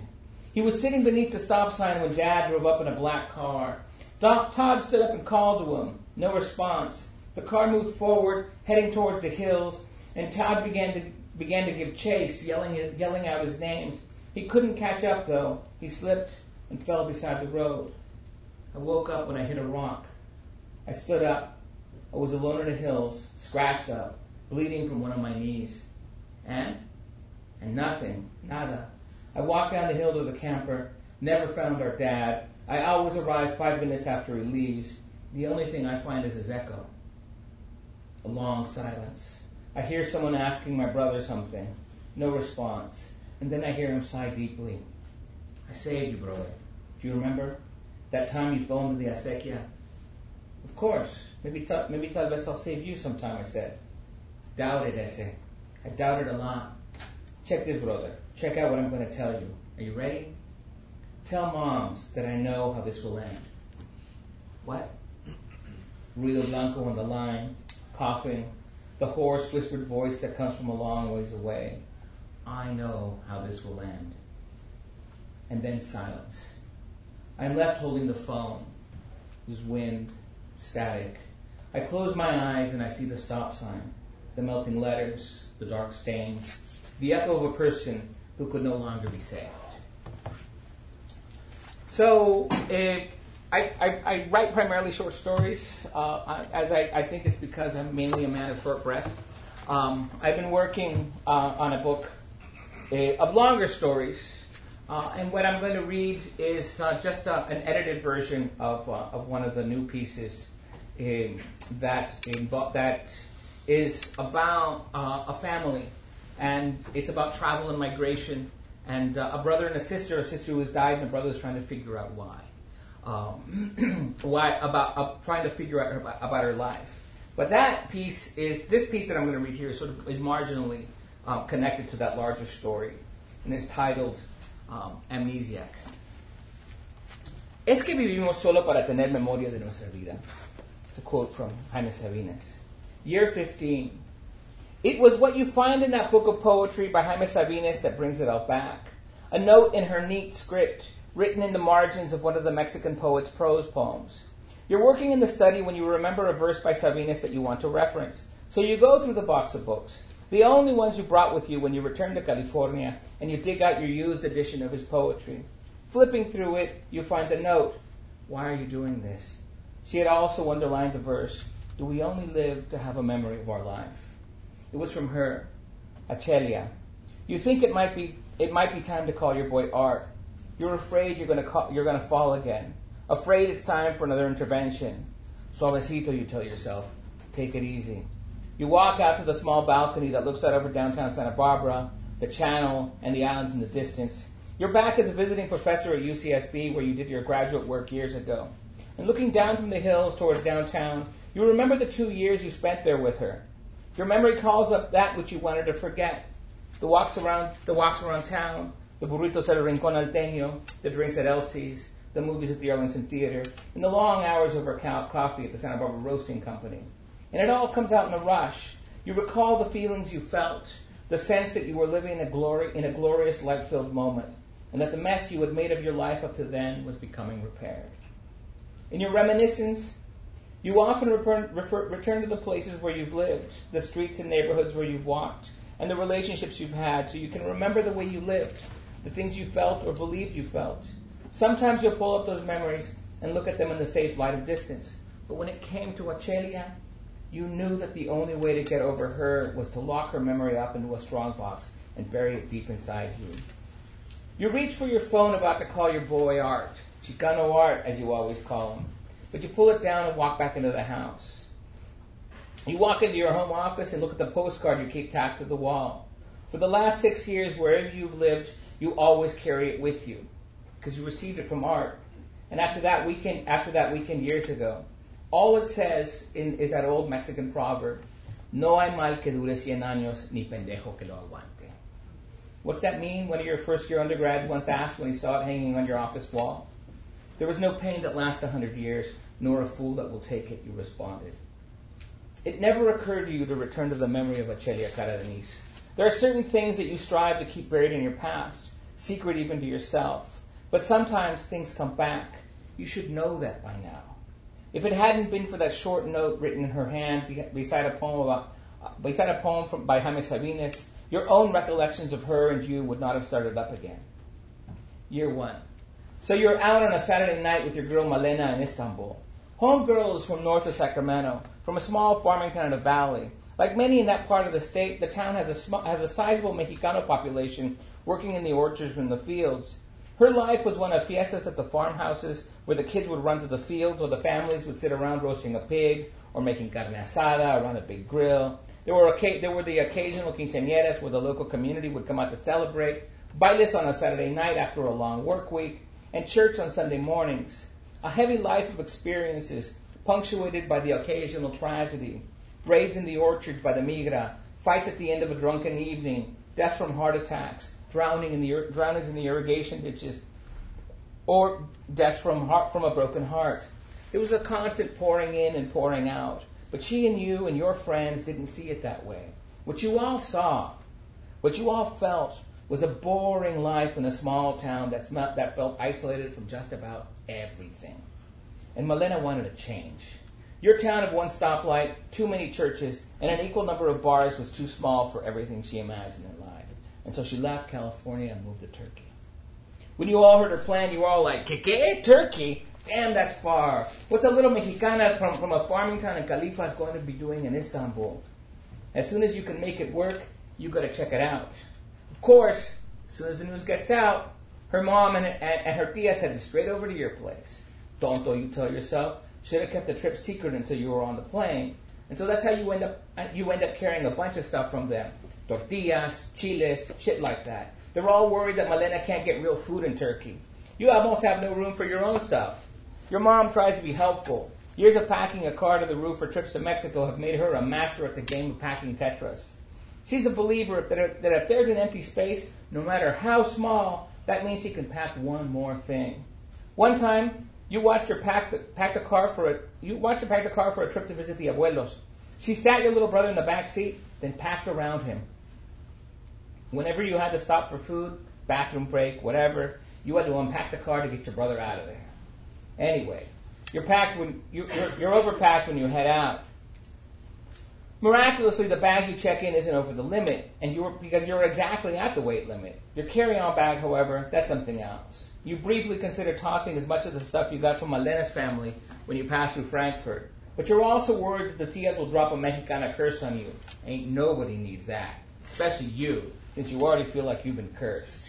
He was sitting beneath the stop sign when Dad drove up in a black car. Doc Todd stood up and called to him. No response. The car moved forward, heading towards the hills, and Todd began to began to give chase, yelling yelling out his names. He couldn't catch up though. He slipped and fell beside the road. I woke up when I hit a rock. I stood up. I was alone in the hills, scratched up, bleeding from one of my knees. And? And nothing. Nada. I walked down the hill to the camper, never found our dad. I always arrive five minutes after he leaves. The only thing I find is his echo. A long silence. I hear someone asking my brother something. No response. And then I hear him sigh deeply. I saved you, brother. Do you remember? That time you phoned to the acequia? Of course. Maybe, ta- maybe tal vez I'll save you sometime, I said. Doubted, ese. I doubted a lot. Check this, brother. Check out what I'm going to tell you. Are you ready? Tell moms that I know how this will end. What? Ruido Blanco on the line, coughing, the hoarse, whispered voice that comes from a long ways away. I know how this will end. And then silence. I'm left holding the phone. There's wind, static. I close my eyes and I see the stop sign, the melting letters, the dark stain, the echo of a person who could no longer be saved. So, uh, I, I, I, write primarily short stories, uh, as I, I, think it's because I'm mainly a man of short breath. Um, I've been working uh, on a book uh, of longer stories, uh, and what I'm going to read is uh, just uh, an edited version of, of one of the new pieces that, that is about a family, and it's about travel and migration, and a brother and a sister, a sister who has died, and a brother is trying to figure out why um, why about uh, trying to figure out about her life. But that piece is this piece that I'm going to read here is sort of is marginally um, connected to that larger story, and it's titled um, Amnesiac. Es que vivimos solo para tener memoria de nuestra vida. It's a quote from Jaime Sabines. Year 15. It was what you find in that book of poetry by Jaime Sabines that brings it all back. A note in her neat script written in the margins of one of the Mexican poet's prose poems. You're working in the study when you remember a verse by Sabines that you want to reference. So you go through the box of books, the only ones you brought with you when you returned to California, and you dig out your used edition of his poetry. Flipping through it, you find the note. Why are you doing this? She had also underlined the verse, Do we only live to have a memory of our life? It was from her, Achelia. You think it might be it might be time to call your boy Art. You're afraid you're gonna call, you're gonna fall again. Afraid it's time for another intervention. Suavecito, you tell yourself. Take it easy. You walk out to the small balcony that looks out over downtown Santa Barbara, the channel, and the islands in the distance. You're back as a visiting professor at UCSB where you did your graduate work years ago. And looking down from the hills towards downtown, you remember the two years you spent there with her. Your memory calls up that which you wanted to forget. The walks around, the walks around town, the burritos at a Rincon Alteño, the drinks at Elsie's, the movies at the Arlington Theater, and the long hours over coffee at the Santa Barbara Roasting Company. And it all comes out in a rush. You recall the feelings you felt, the sense that you were living in a, glory, in a glorious, light filled moment, and that the mess you had made of your life up to then was becoming repaired. In your reminiscence, you often refer, refer, return to the places where you've lived, the streets and neighborhoods where you've walked, and the relationships you've had, so you can remember the way you lived, the things you felt or believed you felt. Sometimes you'll pull up those memories and look at them in the safe light of distance. But when it came to Achelia, you knew that the only way to get over her was to lock her memory up into a strongbox and bury it deep inside you. You reach for your phone about to call your boy Art, Chicano Art, as you always call them. but you pull it down and walk back into the house. You walk into your home office and look at the postcard you keep tacked to the wall. For the last six years, wherever you've lived, you always carry it with you because you received it from Art. And after that weekend, after that weekend years ago, all it says in, is that old Mexican proverb, no hay mal que dure cien años, ni pendejo que lo aguante. What's that mean? One of your first year undergrads once asked when he saw it hanging on your office wall. There was no pain that lasts a hundred years, nor a fool that will take it, you responded. It never occurred to you to return to the memory of Achelia Cardenis. There are certain things that you strive to keep buried in your past, secret even to yourself. But sometimes things come back. You should know that by now. If it hadn't been for that short note written in her hand beside a poem about, beside a poem from, by Jaime Sabines, your own recollections of her and you would not have started up again. Year one. So you're out on a Saturday night with your girl Malena in Istanbul. Homegirl is from north of Sacramento, from a small farming town in the valley. Like many in that part of the state, the town has a, sm- has a sizable Mexicano population working in the orchards and the fields. Her life was one of fiestas at the farmhouses where the kids would run to the fields or the families would sit around roasting a pig or making carne asada around a big grill. There were, there were the occasional quinceañeras where the local community would come out to celebrate, bailes on a Saturday night after a long work week, and church on Sunday mornings. A heavy life of experiences punctuated by the occasional tragedy. Raids in the orchard by the migra, fights at the end of a drunken evening, deaths from heart attacks, drowning in the drownings in the irrigation ditches, or death from heart, from a broken heart. It was a constant pouring in and pouring out. But she and you and your friends didn't see it that way. What you all saw, what you all felt, was a boring life in a small town that, that felt isolated from just about everything. And Malena wanted a change. Your town of one stoplight, too many churches, and an equal number of bars was too small for everything she imagined in life. And so she left California and moved to Turkey. When you all heard her plan, you were all like, ¿Qué, qué? Turkey? Damn, that's far. What's a little Mexicana from, from a farming town in Califas going to be doing in Istanbul? As soon as you can make it work, you got to check it out. Course, as soon as the news gets out, her mom and, and, and her tias headed straight over to your place. Tonto, you tell yourself, should have kept the trip secret until you were on the plane. And so that's how you end up you end up carrying a bunch of stuff from them tortillas, chiles, shit like that. They're all worried that Malena can't get real food in Turkey. You almost have no room for your own stuff. Your mom tries to be helpful. Years of packing a car to the roof for trips to Mexico have made her a master at the game of packing Tetris. She's a believer that, that if there's an empty space, no matter how small, that means she can pack one more thing. One time, you watched her pack the, pack the car for a you watched her pack the car for a trip to visit the abuelos. She sat your little brother in the back seat, then packed around him. Whenever you had to stop for food, bathroom break, whatever, you had to unpack the car to get your brother out of there. Anyway, you're packed when you're, you're overpacked when you head out. Miraculously, the bag you check in isn't over the limit, and you're because you're exactly at the weight limit. Your carry-on bag, however, that's something else. You briefly consider tossing as much of the stuff you got from Malena's family when you pass through Frankfurt. But you're also worried that the Tias will drop a Mexicana curse on you. Ain't nobody needs that. Especially you, since you already feel like you've been cursed.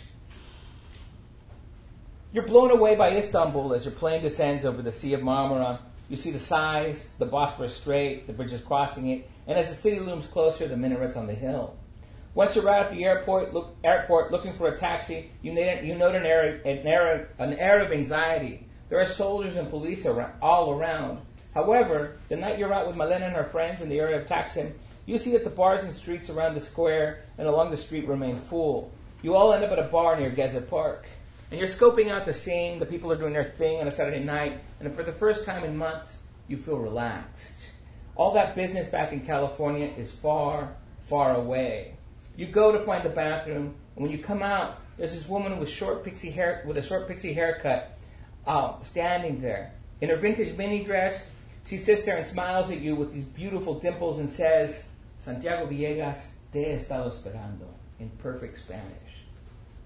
You're blown away by Istanbul as your plane descends over the Sea of Marmara. You see the size, the Bosphorus Strait, the bridges crossing it, and as the city looms closer, the minarets on the hill. Once you're out at the airport, look, airport looking for a taxi, you, you note an air, an, air, an air of anxiety. There are soldiers and police around, all around. However, the night you're out with Malena and her friends in the area of Taksim, you see that the bars and streets around the square and along the street remain full. You all end up at a bar near Gezi Park. And you're scoping out the scene, the people are doing their thing on a Saturday night, and for the first time in months, you feel relaxed. All that business back in California is far, far away. You go to find the bathroom, and when you come out, there's this woman with short pixie hair, with a short pixie haircut, uh, standing there in her vintage mini dress. She sits there and smiles at you with these beautiful dimples and says, "Santiago Villegas, te he estado esperando," in perfect Spanish.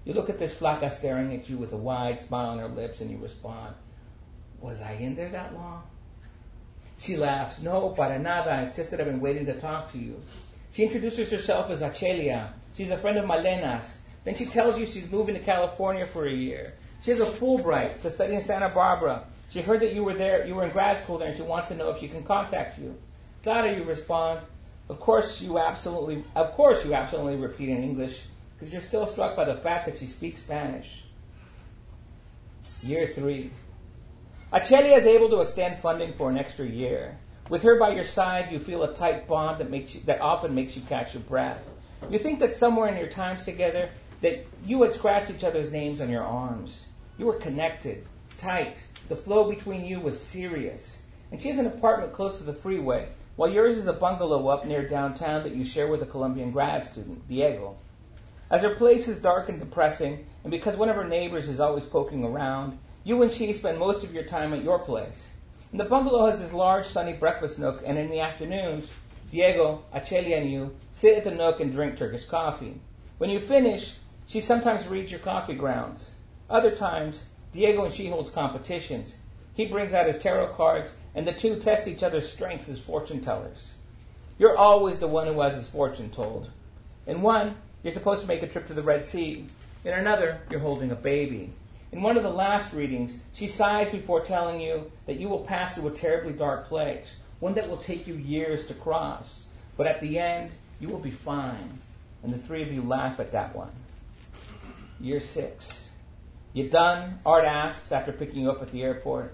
You look at this flaca staring at you with a wide smile on her lips, and you respond, "Was I in there that long?" She laughs, "No, para nada. It's just that I've been waiting to talk to you." She introduces herself as Achelia. She's a friend of Malena's. Then she tells you she's moving to California for a year. She has a Fulbright to study in Santa Barbara. She heard that you were there, you were in grad school there, and she wants to know if she can contact you. Clara, you respond. Of course, you absolutely, of course, you absolutely repeat in English because you're still struck by the fact that she speaks Spanish. Year three. Achelia is able to extend funding for an extra year. With her by your side, you feel a tight bond that makes you, that often makes you catch your breath. You think that somewhere in your times together that you had scratched each other's names on your arms. You were connected, tight. The flow between you was serious. And she has an apartment close to the freeway, while yours is a bungalow up near downtown that you share with a Colombian grad student, Diego. As her place is dark and depressing, and because one of her neighbors is always poking around, you and she spend most of your time at your place. And the bungalow has this large sunny breakfast nook, and in the afternoons, Diego, Achelia, and you sit at the nook and drink Turkish coffee. When you finish, she sometimes reads your coffee grounds. Other times, Diego and she holds competitions. He brings out his tarot cards, and the two test each other's strengths as fortune tellers. You're always the one who has his fortune told. In one, you're supposed to make a trip to the Red Sea. In another, you're holding a baby. In one of the last readings, she sighs before telling you that you will pass through a terribly dark place, one that will take you years to cross. But at the end, you will be fine. And the three of you laugh at that one. Year six. You done? Art asks after picking you up at the airport.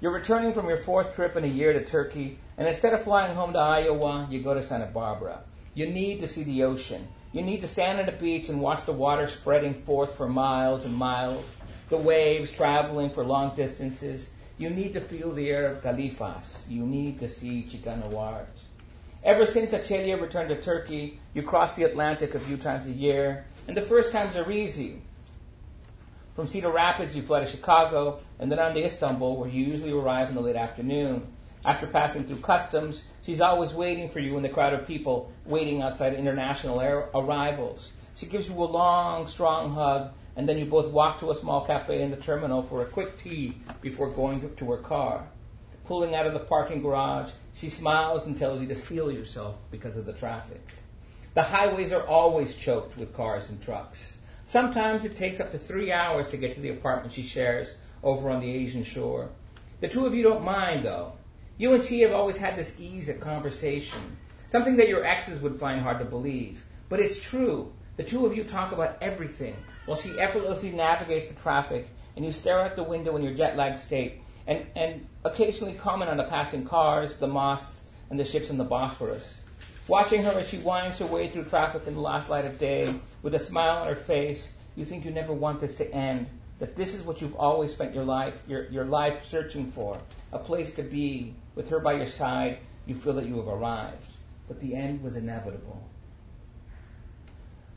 You're returning from your fourth trip in a year to Turkey, and instead of flying home to Iowa, you go to Santa Barbara. You need to see the ocean. You need to stand on the beach and watch the water spreading forth for miles and miles the waves, traveling for long distances. You need to feel the air of Califas. You need to see Chicano Wars. Ever since Achelia returned to Turkey, you cross the Atlantic a few times a year, and the first times are easy. From Cedar Rapids, you fly to Chicago, and then on to Istanbul, where you usually arrive in the late afternoon. After passing through customs, she's always waiting for you in the crowd of people waiting outside international air- arrivals. She gives you a long, strong hug and then you both walk to a small cafe in the terminal for a quick tea before going to her car. Pulling out of the parking garage, she smiles and tells you to steel yourself because of the traffic. The highways are always choked with cars and trucks. Sometimes it takes up to three hours to get to the apartment she shares over on the Asian shore. The two of you don't mind, though. You and she have always had this ease of conversation, something that your exes would find hard to believe. But it's true. The two of you talk about everything while she effortlessly navigates the traffic, and you stare out the window in your jet lagged state and, and occasionally comment on the passing cars, the mosques, and the ships in the Bosphorus. Watching her as she winds her way through traffic in the last light of day, with a smile on her face, you think you never want this to end. That this is what you've always spent your life, your, your life searching for, a place to be. With her by your side, you feel that you have arrived. But the end was inevitable.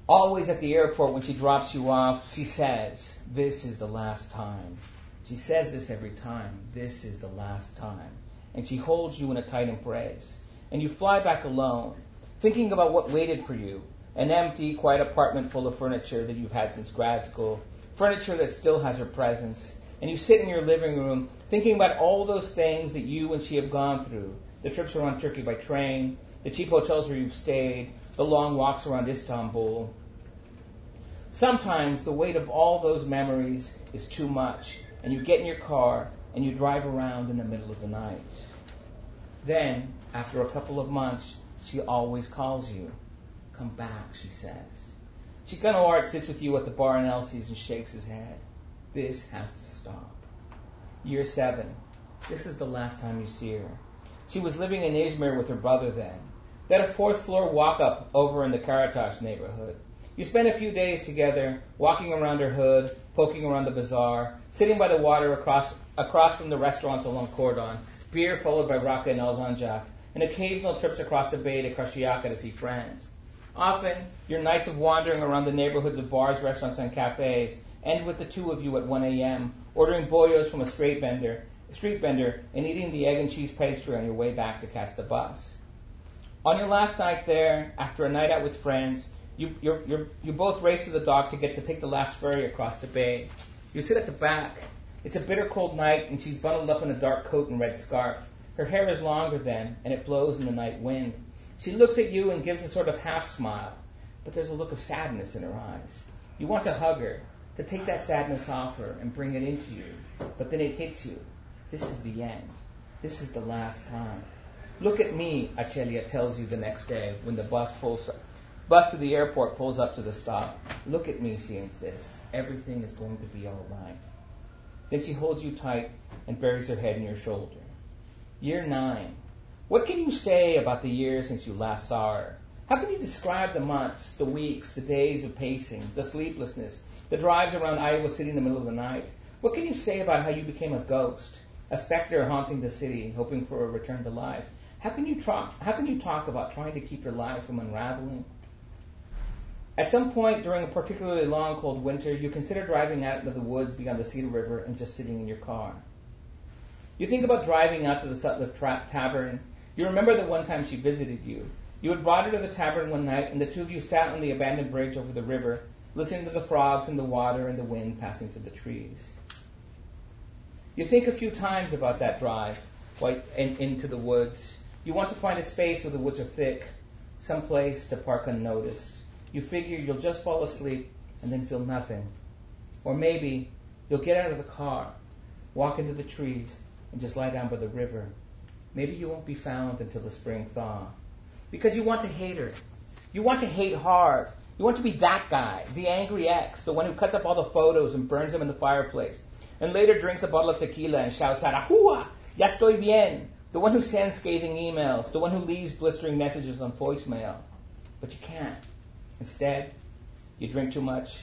Always at the airport when she drops you off, she says, This is the last time. She says this every time. This is the last time. And she holds you in a tight embrace. And you fly back alone, thinking about what waited for you an empty, quiet apartment full of furniture that you've had since grad school, furniture that still has her presence. And you sit in your living room thinking about all those things that you and she have gone through the trips around Turkey by train, the cheap hotels where you've stayed, the long walks around Istanbul. Sometimes the weight of all those memories is too much, and you get in your car and you drive around in the middle of the night. Then, after a couple of months, she always calls you. Come back, she says. Chicano Art sits with you at the bar in Elsie's and shakes his head. This has to stop. Year seven. This is the last time you see her. She was living in Izmir with her brother then. Had a fourth floor walk up over in the Karatash neighborhood. You spend a few days together, walking around her hood, poking around the bazaar, sitting by the water across, across from the restaurants along Kordon, beer followed by rakı and Alsancak, and occasional trips across the bay to Karşıyaka to see friends. Often, your nights of wandering around the neighborhoods of bars, restaurants, and cafes end with the two of you at 1 a.m., ordering boyoz from a street vendor, street vendor and eating the egg and cheese pastry on your way back to catch the bus. On your last night there, after a night out with friends, you, you're, you're, you both race to the dock to get to take the last ferry across the bay. You sit at the back. It's a bitter cold night, and she's bundled up in a dark coat and red scarf. Her hair is longer then, and it blows in the night wind. She looks at you and gives a sort of half smile, but there's a look of sadness in her eyes. You want to hug her, to take that sadness off her and bring it into you, but then it hits you. This is the end. This is the last time. Look at me, Achelia tells you the next day when the bus pulls up. bus to the airport pulls up to the stop. Look at me, she insists. Everything is going to be all right. Then she holds you tight and buries her head in your shoulder. Year nine. What can you say about the years since you last saw her? How can you describe the months, the weeks, the days of pacing, the sleeplessness, the drives around Iowa City in the middle of the night? What can you say about how you became a ghost, a specter haunting the city, hoping for a return to life? How can you talk? How can you talk about trying to keep your life from unraveling? At some point during a particularly long, cold winter, you consider driving out into the woods beyond the Cedar River and just sitting in your car. You think about driving out to the Sutliff tra- Tavern. You remember the one time she visited you. You had brought her to the tavern one night, and the two of you sat on the abandoned bridge over the river, listening to the frogs and the water and the wind passing through the trees. You think a few times about that drive in, into the woods. You want to find a space where the woods are thick, some place to park unnoticed. You figure you'll just fall asleep and then feel nothing. Or maybe you'll get out of the car, walk into the trees, and just lie down by the river. Maybe you won't be found until the spring thaw. Because you want to hate her. You want to hate hard. You want to be that guy, the angry ex, the one who cuts up all the photos and burns them in the fireplace, and later drinks a bottle of tequila and shouts out, Ahua! Ya estoy bien! The one who sends scathing emails, the one who leaves blistering messages on voicemail. But you can't. Instead, you drink too much,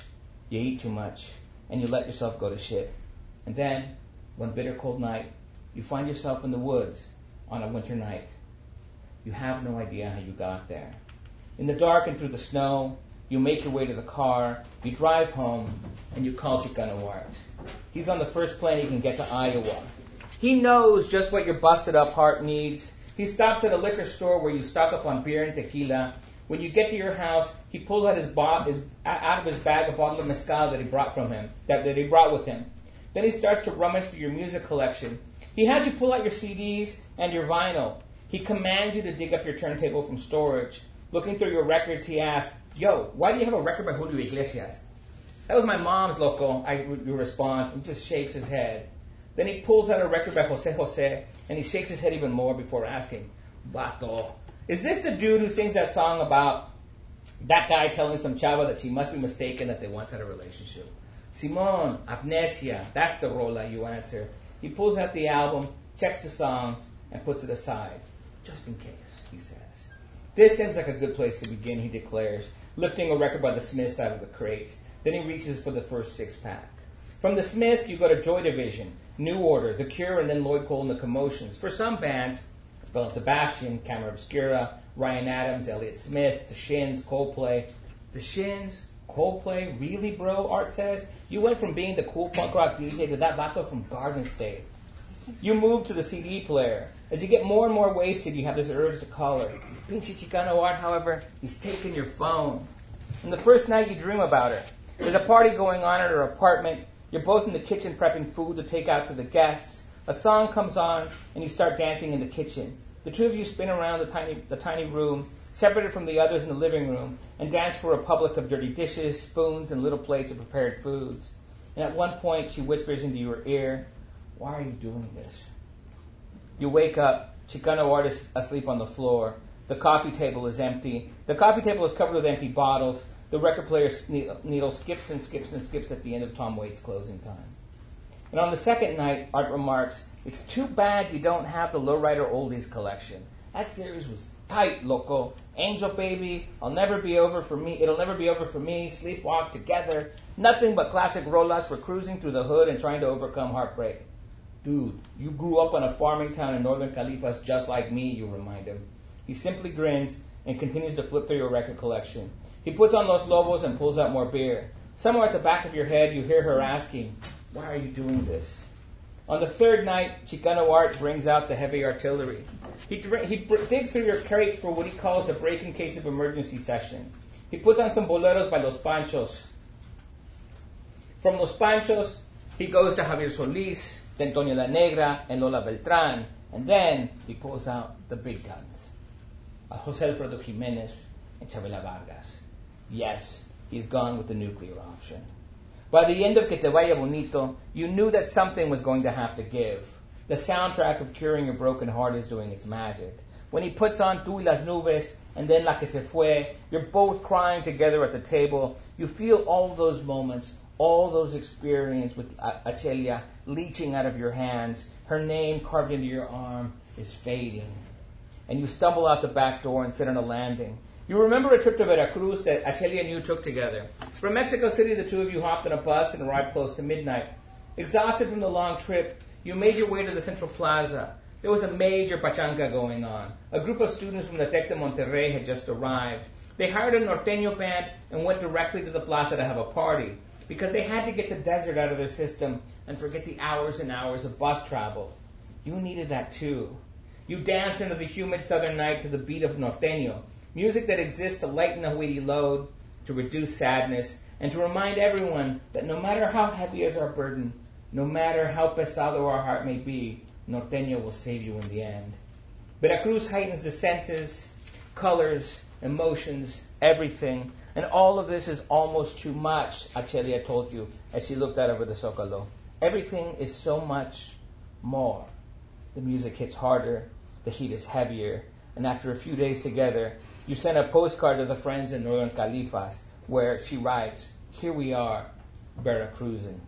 you eat too much, and you let yourself go to shit. And then, one bitter cold night, you find yourself in the woods on a winter night. You have no idea how you got there. In the dark and through the snow, you make your way to the car, you drive home, and you call Chicano Art. He's on the first plane he can get to Iowa. He knows just what your busted up heart needs. He stops at a liquor store where you stock up on beer and tequila. When you get to your house, he pulls out his, bo- his out of his bag a bottle of mezcal that he brought from him, that, that he brought with him. Then he starts to rummage through your music collection. He has you pull out your CDs and your vinyl. He commands you to dig up your turntable from storage. Looking through your records, he asks, Yo, why do you have a record by Julio Iglesias? That was my mom's local, I you respond. He just shakes his head. Then he pulls out a record by Jose Jose, and he shakes his head even more before asking, Bato, is this the dude who sings that song about that guy telling some chava that she must be mistaken that they once had a relationship? Simon, Amnesia, that's the rola you answer. He pulls out the album, checks the songs, and puts it aside. Just in case, he says. This seems like a good place to begin, he declares, lifting a record by the Smiths out of the crate. Then he reaches for the first six pack. From the Smiths, you go to Joy Division, New Order, The Cure, and then Lloyd Cole and the Commotions. For some bands, Belle and Sebastian, Camera Obscura, Ryan Adams, Elliott Smith, The Shins, Coldplay. The Shins, Coldplay, really, bro? Art says you went from being the cool punk rock DJ to that vato from Garden State. You moved to the CD player. As you get more and more wasted, you have this urge to call her. Pinche Chicano Art, however, he's taking your phone. And the first night you dream about her. There's a party going on at her apartment. You're both in the kitchen prepping food to take out to the guests. A song comes on, and you start dancing in the kitchen. The two of you spin around the tiny, the tiny room, separated from the others in the living room, and dance for a public of dirty dishes, spoons, and little plates of prepared foods. And at one point, she whispers into your ear, Why are you doing this? You wake up, Chicano artist asleep on the floor. The coffee table is empty. The coffee table is covered with empty bottles. The record player needle skips and skips and skips at the end of Tom Waits' closing time. And on the second night, Art remarks, It's too bad you don't have the Lowrider Oldies collection. That series was tight, loco. Angel Baby, I'll never be over for me. It'll never be over for me. Sleepwalk together. Nothing but classic rolas for cruising through the hood and trying to overcome heartbreak. Dude, you grew up on a farming town in northern Califas just like me, you remind him. He simply grins and continues to flip through your record collection. He puts on Los Lobos and pulls out more beer. Somewhere at the back of your head, you hear her asking, Why are you doing this? On the third night, Chicano Art brings out the heavy artillery. He, he digs through your crates for what he calls the break in case of emergency session. He puts on some boleros by Los Panchos. From Los Panchos, he goes to Javier Solis, then Toña La Negra, and Lola Beltran, and then he pulls out the big guns. Jose Alfredo Jimenez and Chavela Vargas. Yes, he's gone with the nuclear option. By the end of Que Te Vaya Bonito, you knew that something was going to have to give. The soundtrack of Curing Your Broken Heart is doing its magic. When he puts on Tú y las Nubes and then La Que Se Fue, you're both crying together at the table. You feel all those moments, all those experiences with Achelia leaching out of your hands. Her name carved into your arm is fading. And you stumble out the back door and sit on a landing. You remember a trip to Veracruz that Achelia and you took together. From Mexico City, the two of you hopped on a bus and arrived close to midnight. Exhausted from the long trip, you made your way to the Central Plaza. There was a major pachanga going on. A group of students from the Tec de Monterrey had just arrived. They hired a norteño band and went directly to the plaza to have a party because they had to get the desert out of their system and forget the hours and hours of bus travel. You needed that too. You danced into the humid southern night to the beat of norteño, Music that exists to lighten a weighty load, to reduce sadness, and to remind everyone that no matter how heavy is our burden, no matter how pesado our heart may be, Norteño will save you in the end. Veracruz heightens the senses, colors, emotions, everything, and all of this is almost too much, Achelia told you as she looked out over the Zocalo. Everything is so much more. The music hits harder, the heat is heavier, and after a few days together, you send a postcard to the friends in Northern Califas where she writes, Here we are, Veracruzan.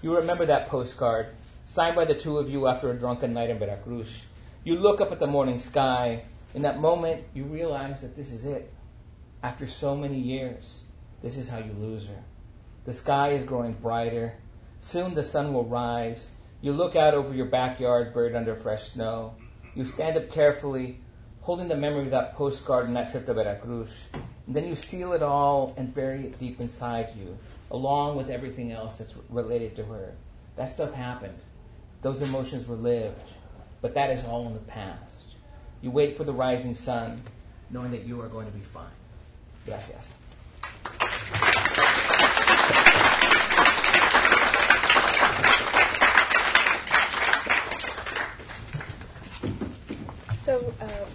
You remember that postcard, signed by the two of you after a drunken night in Veracruz. You look up at the morning sky. In that moment, you realize that this is it. After so many years, this is how you lose her. The sky is growing brighter. Soon the sun will rise. You look out over your backyard buried under fresh snow. You stand up carefully, holding the memory of that postcard and that trip to Veracruz. And then you seal it all and bury it deep inside you, along with everything else that's related to her. That stuff happened. Those emotions were lived. But that is all in the past. You wait for the rising sun, knowing that you are going to be fine. Gracias. So, uh,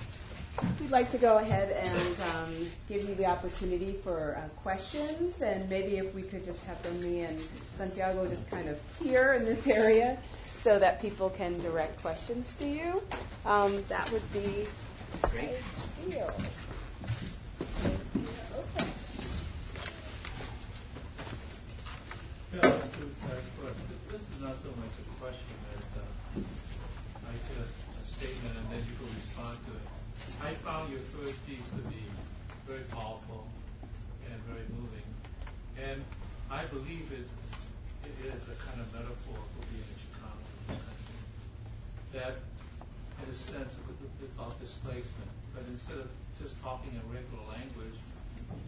We'd like to go ahead and um, give you the opportunity for uh, questions, and maybe if we could just have Don Mee and Santiago just kind of here in this area so that people can direct questions to you, um, that would be great. Ideal. Yeah, let's do This is not so much a question as uh, I guess a statement, and then you can respond to it. I found your first piece to be very powerful and very moving. And I believe it's, it is a kind of metaphor for being a Chicano in this country. That, in a sense, about displacement, but instead of just talking in regular language,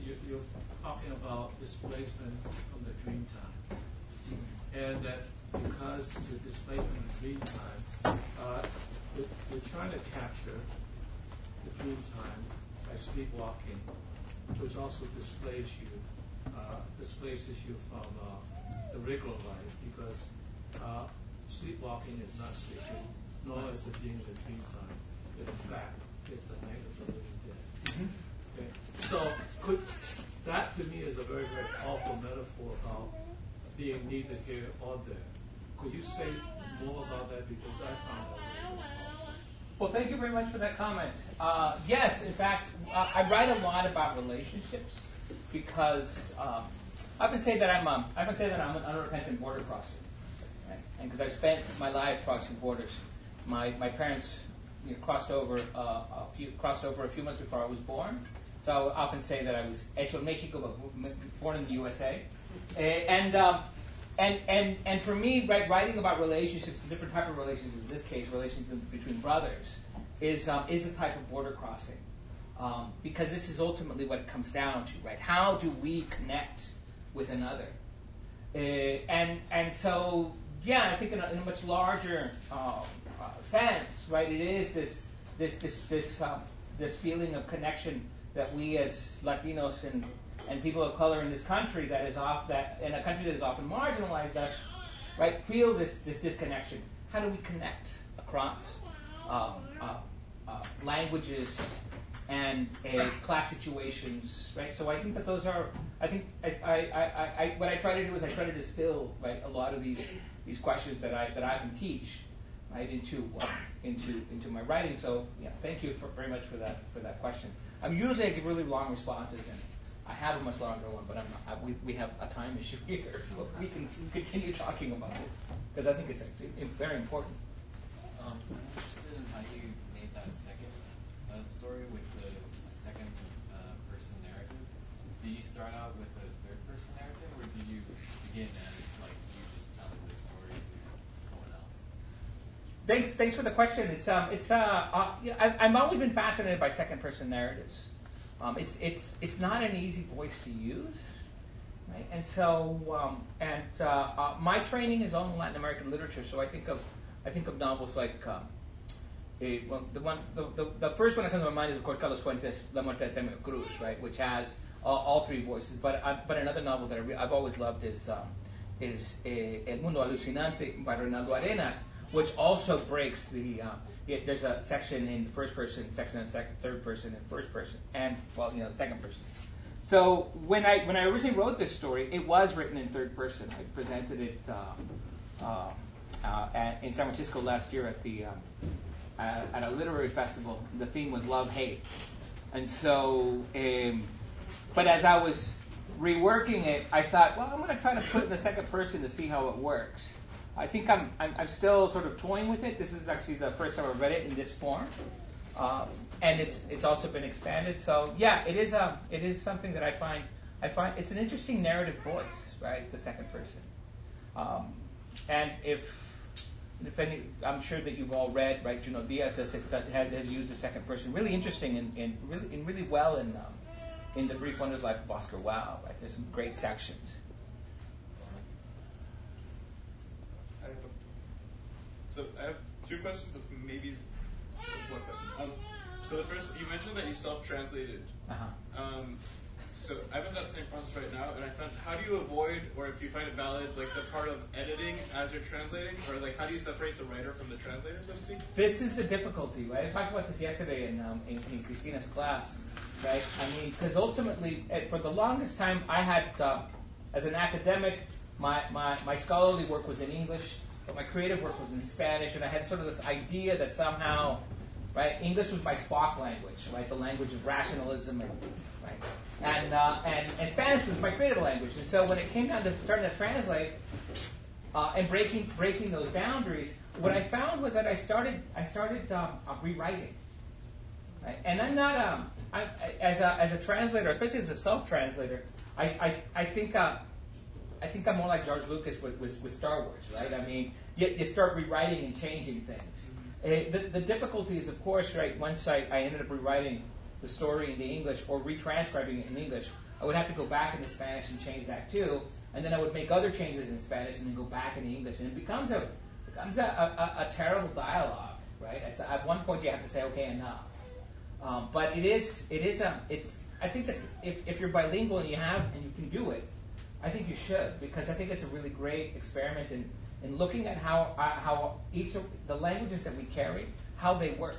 you, you're talking about displacement from the dream time. And that because the displacement of dream time, uh, we're, we're trying to capture the dream time by sleepwalking, which also displays you uh, displaces you from uh, the regular life because uh, sleepwalking is not sleeping, nor is it being in the dream time. In fact, it's a the living dead. Mhm. Okay. So could that to me is a very, very powerful metaphor about being neither here or there. Could you say more about that because I found that. Well, thank you very much for that comment. Uh, yes, in fact, uh, I write a lot about relationships because um, I often say that I'm um, I often say that I'm an unrepentant border crosser, right? and because I spent my life crossing borders. My my parents you know, crossed over uh, a few crossed over a few months before I was born. So I often say that I was hecho Mexico, but born in the USA, Eh, and. Um, and, and, and for me, writing about relationships, different type of relationships, in this case, relationships between brothers, is, um, is a type of border crossing. Um, because this is ultimately what it comes down to, right? How do we connect with another? Uh, and, and so, yeah, I think in a, in a much larger um, uh, sense, right, it is this, this, this, this, um, this feeling of connection that we as Latinos and and people of color in this country that is off that in a country that is often marginalized us, right, feel this this disconnection. How do we connect across um, uh, uh, languages and class situations, right? So I think that those are. I think I, I, I, I, what I try to do is I try to distill right a lot of these these questions that I that I often teach right into uh, into into my writing. So yeah, thank you for, very much for that for that question. I'm usually I give really long responses and. I have a much longer one, but I'm not, I, we, we have a time issue here. We can continue talking about it because I think it's, it's very important. Um, I'm interested in how you made that second uh, story with the second uh, person narrative. Did you start out with a third person narrative, or did you begin as like you just telling the story to someone else? Thanks, thanks for the question. It's um, it's uh, uh I've, I've always been fascinated by second person narratives. Um, it's, it's, it's not an easy voice to use. Right? And so, um, and uh, uh, my training is on Latin American literature, so I think of, I think of novels like, um, a, well, the, one, the, the, the, first one that comes to my mind is, of course, Carlos Fuentes' La Muerte de Artemio Cruz, right, which has all, all three voices. But, uh, but another novel that I I've always loved is, um, is eh, El Mundo Alucinante by Reinaldo Arenas, which also breaks the, uh, there's a section in first person, section in sec- third person, and first person, and well, you know, second person. So when I when I originally wrote this story, it was written in third person. I presented it uh, uh, uh, at, in San Francisco last year at the um, at, at, a literary festival. The theme was love hate, and so. Um, but as I was reworking it, I thought, well, I'm going to try to put in the second person to see how it works. I think I'm, I'm, I'm, still sort of toying with it. This is actually the first time I've read it in this form, um, and it's it's also been expanded. So yeah, it is a um, it is something that I find I find it's an interesting narrative voice, right? The second person, um, and if if any, I'm sure that you've all read, right? Junot Diaz has, has used the second person, really interesting and, and really and really well in um, in the Brief Wondrous Life of Oscar Wilde. Right? There's some great sections. So I have two questions, maybe one question. Um, so the first, you mentioned that you self-translated. Uh-huh. Um, so I'm in that same process right now, and I found how do you avoid, or if you find it valid, like the part of editing as you're translating, or like how do you separate the writer from the translator, so to speak? This is the difficulty, right? I talked about this yesterday in um, in, in Christina's class, right? I mean, because ultimately, eh, for the longest time, I had, uh, as an academic, my, my, my scholarly work was in English, but my creative work was in Spanish, and I had sort of this idea that somehow, right, English was my Spock language, right, the language of rationalism, and right, and uh, and, and Spanish was my creative language. And so when it came down to starting to translate uh, and breaking breaking those boundaries, what I found was that I started I started um, uh, rewriting, right, and I'm not um, I, as a as a translator, especially as a self translator, I I, I think. Uh, I think I'm more like George Lucas with, with, with Star Wars, right? I mean, you, you start rewriting and changing things. Uh, the, the difficulty is, of course, right, once I, I ended up rewriting the story into English or retranscribing it in English, I would have to go back into Spanish and change that too. And then I would make other changes in Spanish and then go back into English. And it becomes a, becomes a, a, a terrible dialogue, right? It's, at one point you have to say, okay, enough. Um, but it is, it is, a, um, it's, I think it's if, if you're bilingual and you have and you can do it, I think you should because I think it's a really great experiment in, in looking at how uh, how each of the languages that we carry how they work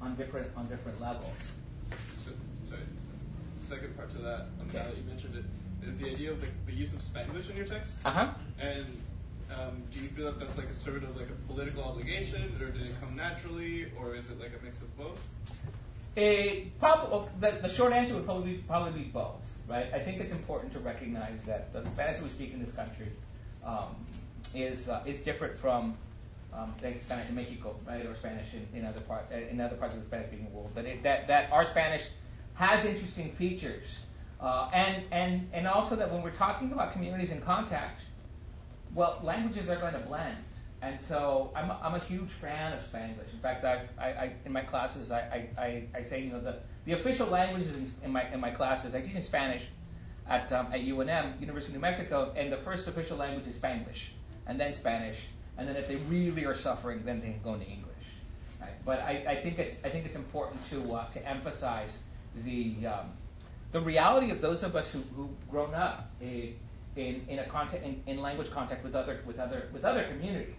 on different on different levels. So, sorry. Second part to that, um, Okay. now that you mentioned it, is the idea of the, the use of Spanglish in your text. Uh huh. And um, do you feel that that's like a sort of like a political obligation, or did it come naturally, or is it like a mix of both? A prob- the, the short answer would probably be, probably be both, right? I think it's important to recognize that the Spanish we speak in this country um, is uh, is different from um, Spanish in Mexico, right, or Spanish in, in other parts in other parts of the Spanish-speaking world. That it, that that our Spanish has interesting features, uh, and and and also that when we're talking about communities in contact, well, languages are going to blend. And so I'm a, I'm a huge fan of Spanglish. In fact, I've, I, I, in my classes, I, I, I, I say, you know, the, the official languages in, in, my, in my classes, I teach in Spanish at, um, at UNM, University of New Mexico, and the first official language is Spanglish, and then Spanish, and then if they really are suffering, then they go into English. Right? But I, I, think it's, I think it's important to, uh, to emphasize the, um, the reality of those of us who, who've grown up in, in, in a in, in language contact with other, with, other, with other communities.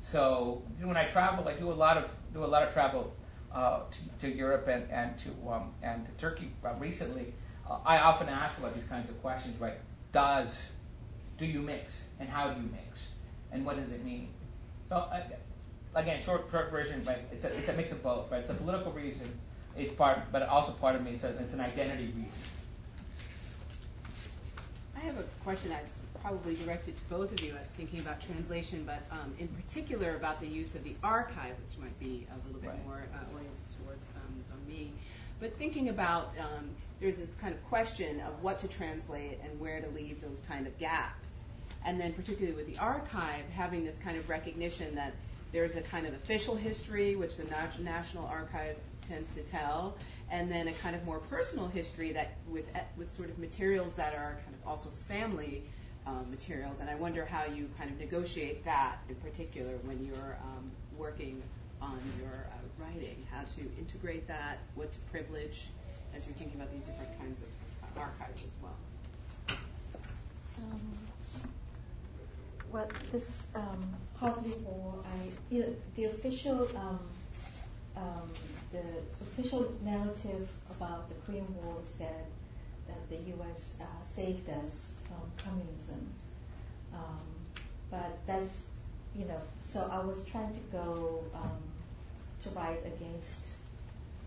So when I travel, I do a lot of do a lot of travel uh, to, to Europe and, and to um, and to Turkey uh, recently. Uh, I often ask about these kinds of questions, right? Does do you mix, and how do you mix, and what does it mean? So uh, again, short short version, right? It's a it's a mix of both, right? It's a political reason, it's part, but also part of me. It's, a, it's an identity reason. I have a question that's probably directed to both of you. I'm thinking about translation, but um, in particular about the use of the archive, which might be a little bit Right. more uh, oriented towards um. But thinking about um, there's this kind of question of what to translate and where to leave those kind of gaps, and then particularly with the archive, having this kind of recognition that there's a kind of official history which the Nat- National Archives tends to tell, and then a kind of more personal history that with with sort of materials that are kind of also family um, materials. And I wonder how you kind of negotiate that in particular when you're um, working on your uh, writing, how to integrate that, what to privilege, as you're thinking about these different kinds of uh, archives as well. Um, well, this um, Hardly War, I the official um, um, the official narrative about the Korean War is that that the U.S. Uh, saved us from communism, um, but that's you know. So I was trying to go um, to write against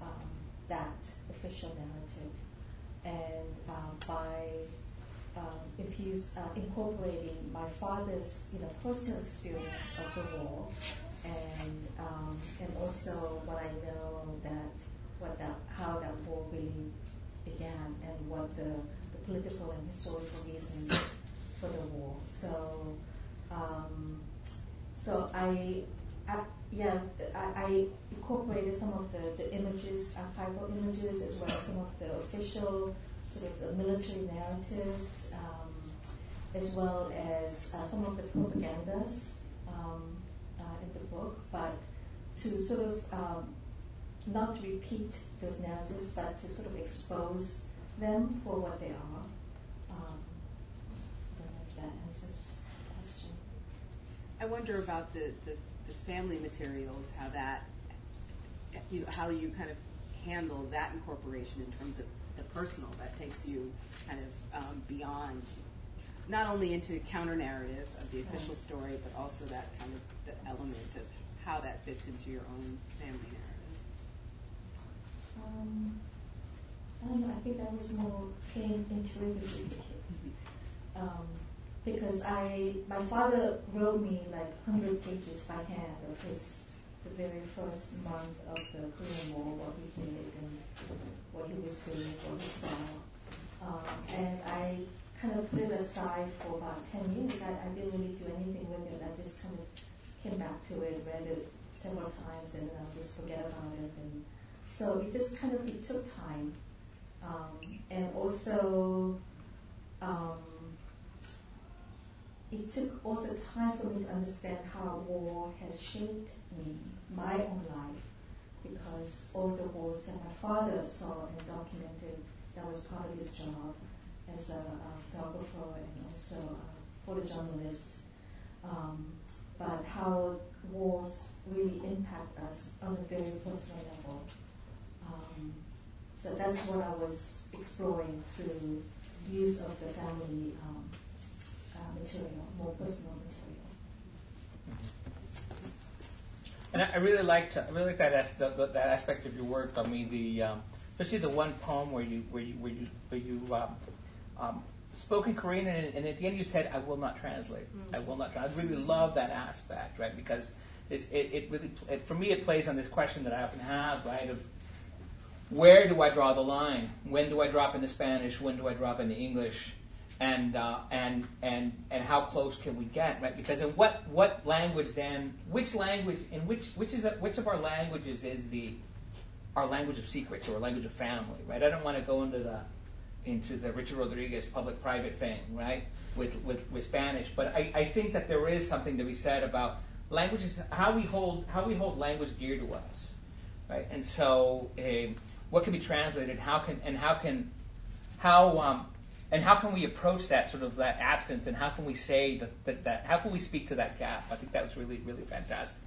um, that official narrative, and um, by um, infuse, uh, incorporating my father's you know personal experience of the war, and um, and also what I know that what that how that war really began and what the, the political and historical reasons for the war. So um, so I. I yeah, I, I incorporated some of the, the images, archival images, as well as some of the official sort of the military narratives, um, as well as uh, some of the propagandas um, uh, in the book, but to sort of um, not repeat those narratives, but to sort of expose them for what they are. Um, I don't know if that answers the question. I wonder about the, the, the family materials, how that, you know, how you kind of handle that incorporation in terms of the personal that takes you kind of um, beyond, not only into the counter narrative of the official story, but also that kind of the element of how that fits into your own family narrative. Um, I know. I think that was more came intuitively. Um, because I, my father wrote me like 100 pages by hand of his, the very first month of the Korean War, what he did and what he was doing, what he saw. Um, and I kind of put it aside for about 10 years. I, I didn't really do anything with it. I just kind of came back to it, read it several times, and then I'll just forget about it. And so it just kind of it took time, um, and also um, it took also time for me to understand how war has shaped me, my own life, because all the wars that my father saw and documented that was part of his job as a, a photographer and also a photojournalist. Um, but how wars really impact us on a very personal level. Um, so that's what I was exploring through use of the family um, uh, material, more personal material. And I, really liked I really like that as, the, the, that aspect of your work. I mean, the um, especially the one poem where you where you where you where you um, um, spoke in Korean, and, and, at the end you said, "I will not translate. Mm-hmm. I will not." Translate. I really love that aspect, right? Because it, it really it, for me it plays on this question that I often have, right? Of where do I draw the line? When do I drop into Spanish? When do I drop into English? And, uh, and, and, and how close can we get, right? Because in what, what language then, which language, in which, which, is a, which of our languages is the, our language of secrets or our language of family, right? I don't want to go into the, into the Richard Rodriguez public-private thing, right, with, with, with Spanish. But I, I think that there is something to be said about languages, how we hold, how we hold language dear to us, right? And so, uh, what can be translated, how can and how can how um, and how can we approach that sort of that absence, and how can we say that, that, that how can we speak to that gap? I think that was really really fantastic.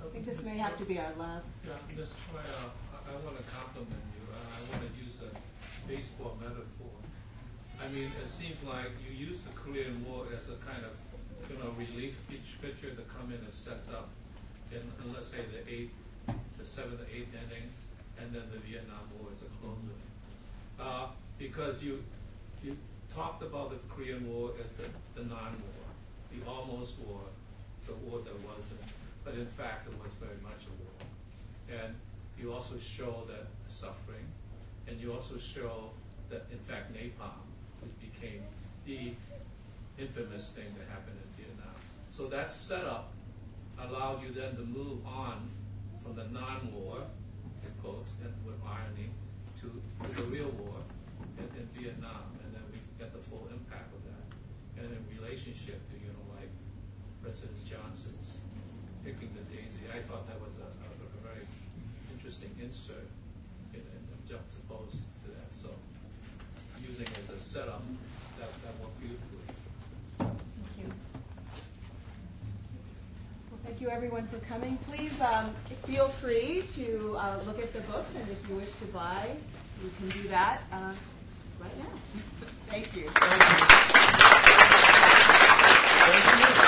I think this may have to be our last. Yeah, Ms. Choi, uh, I, I want to compliment you, and I want to use a baseball metaphor. I mean, it seems like you use the Korean War as a kind of, you know, relief pitch picture to come in and set up in let's say the eighth, the seventh, eighth inning, and then the Vietnam War is a closer. Uh, because you you talked about the Korean War as the, the non-war, the almost war, the war that wasn't, but in fact it was very much a war. And you also show that suffering, and you also show that in fact napalm became the infamous thing that happened in Vietnam. So that set up allowed you then to move on from the non-war, in quotes, and with irony, to, to the real war in, in, Vietnam, and then we get the full impact of that. And in relationship to, you know, like President Johnson's picking the daisy, I thought that was a, a, a very interesting insert in, in, in juxtaposed to that. So using it as a setup, that, that worked beautifully. Thank you everyone for coming. Please um, feel free to uh, look at the books, and if you wish to buy, you can do that uh, right now. Thank you. Thank you.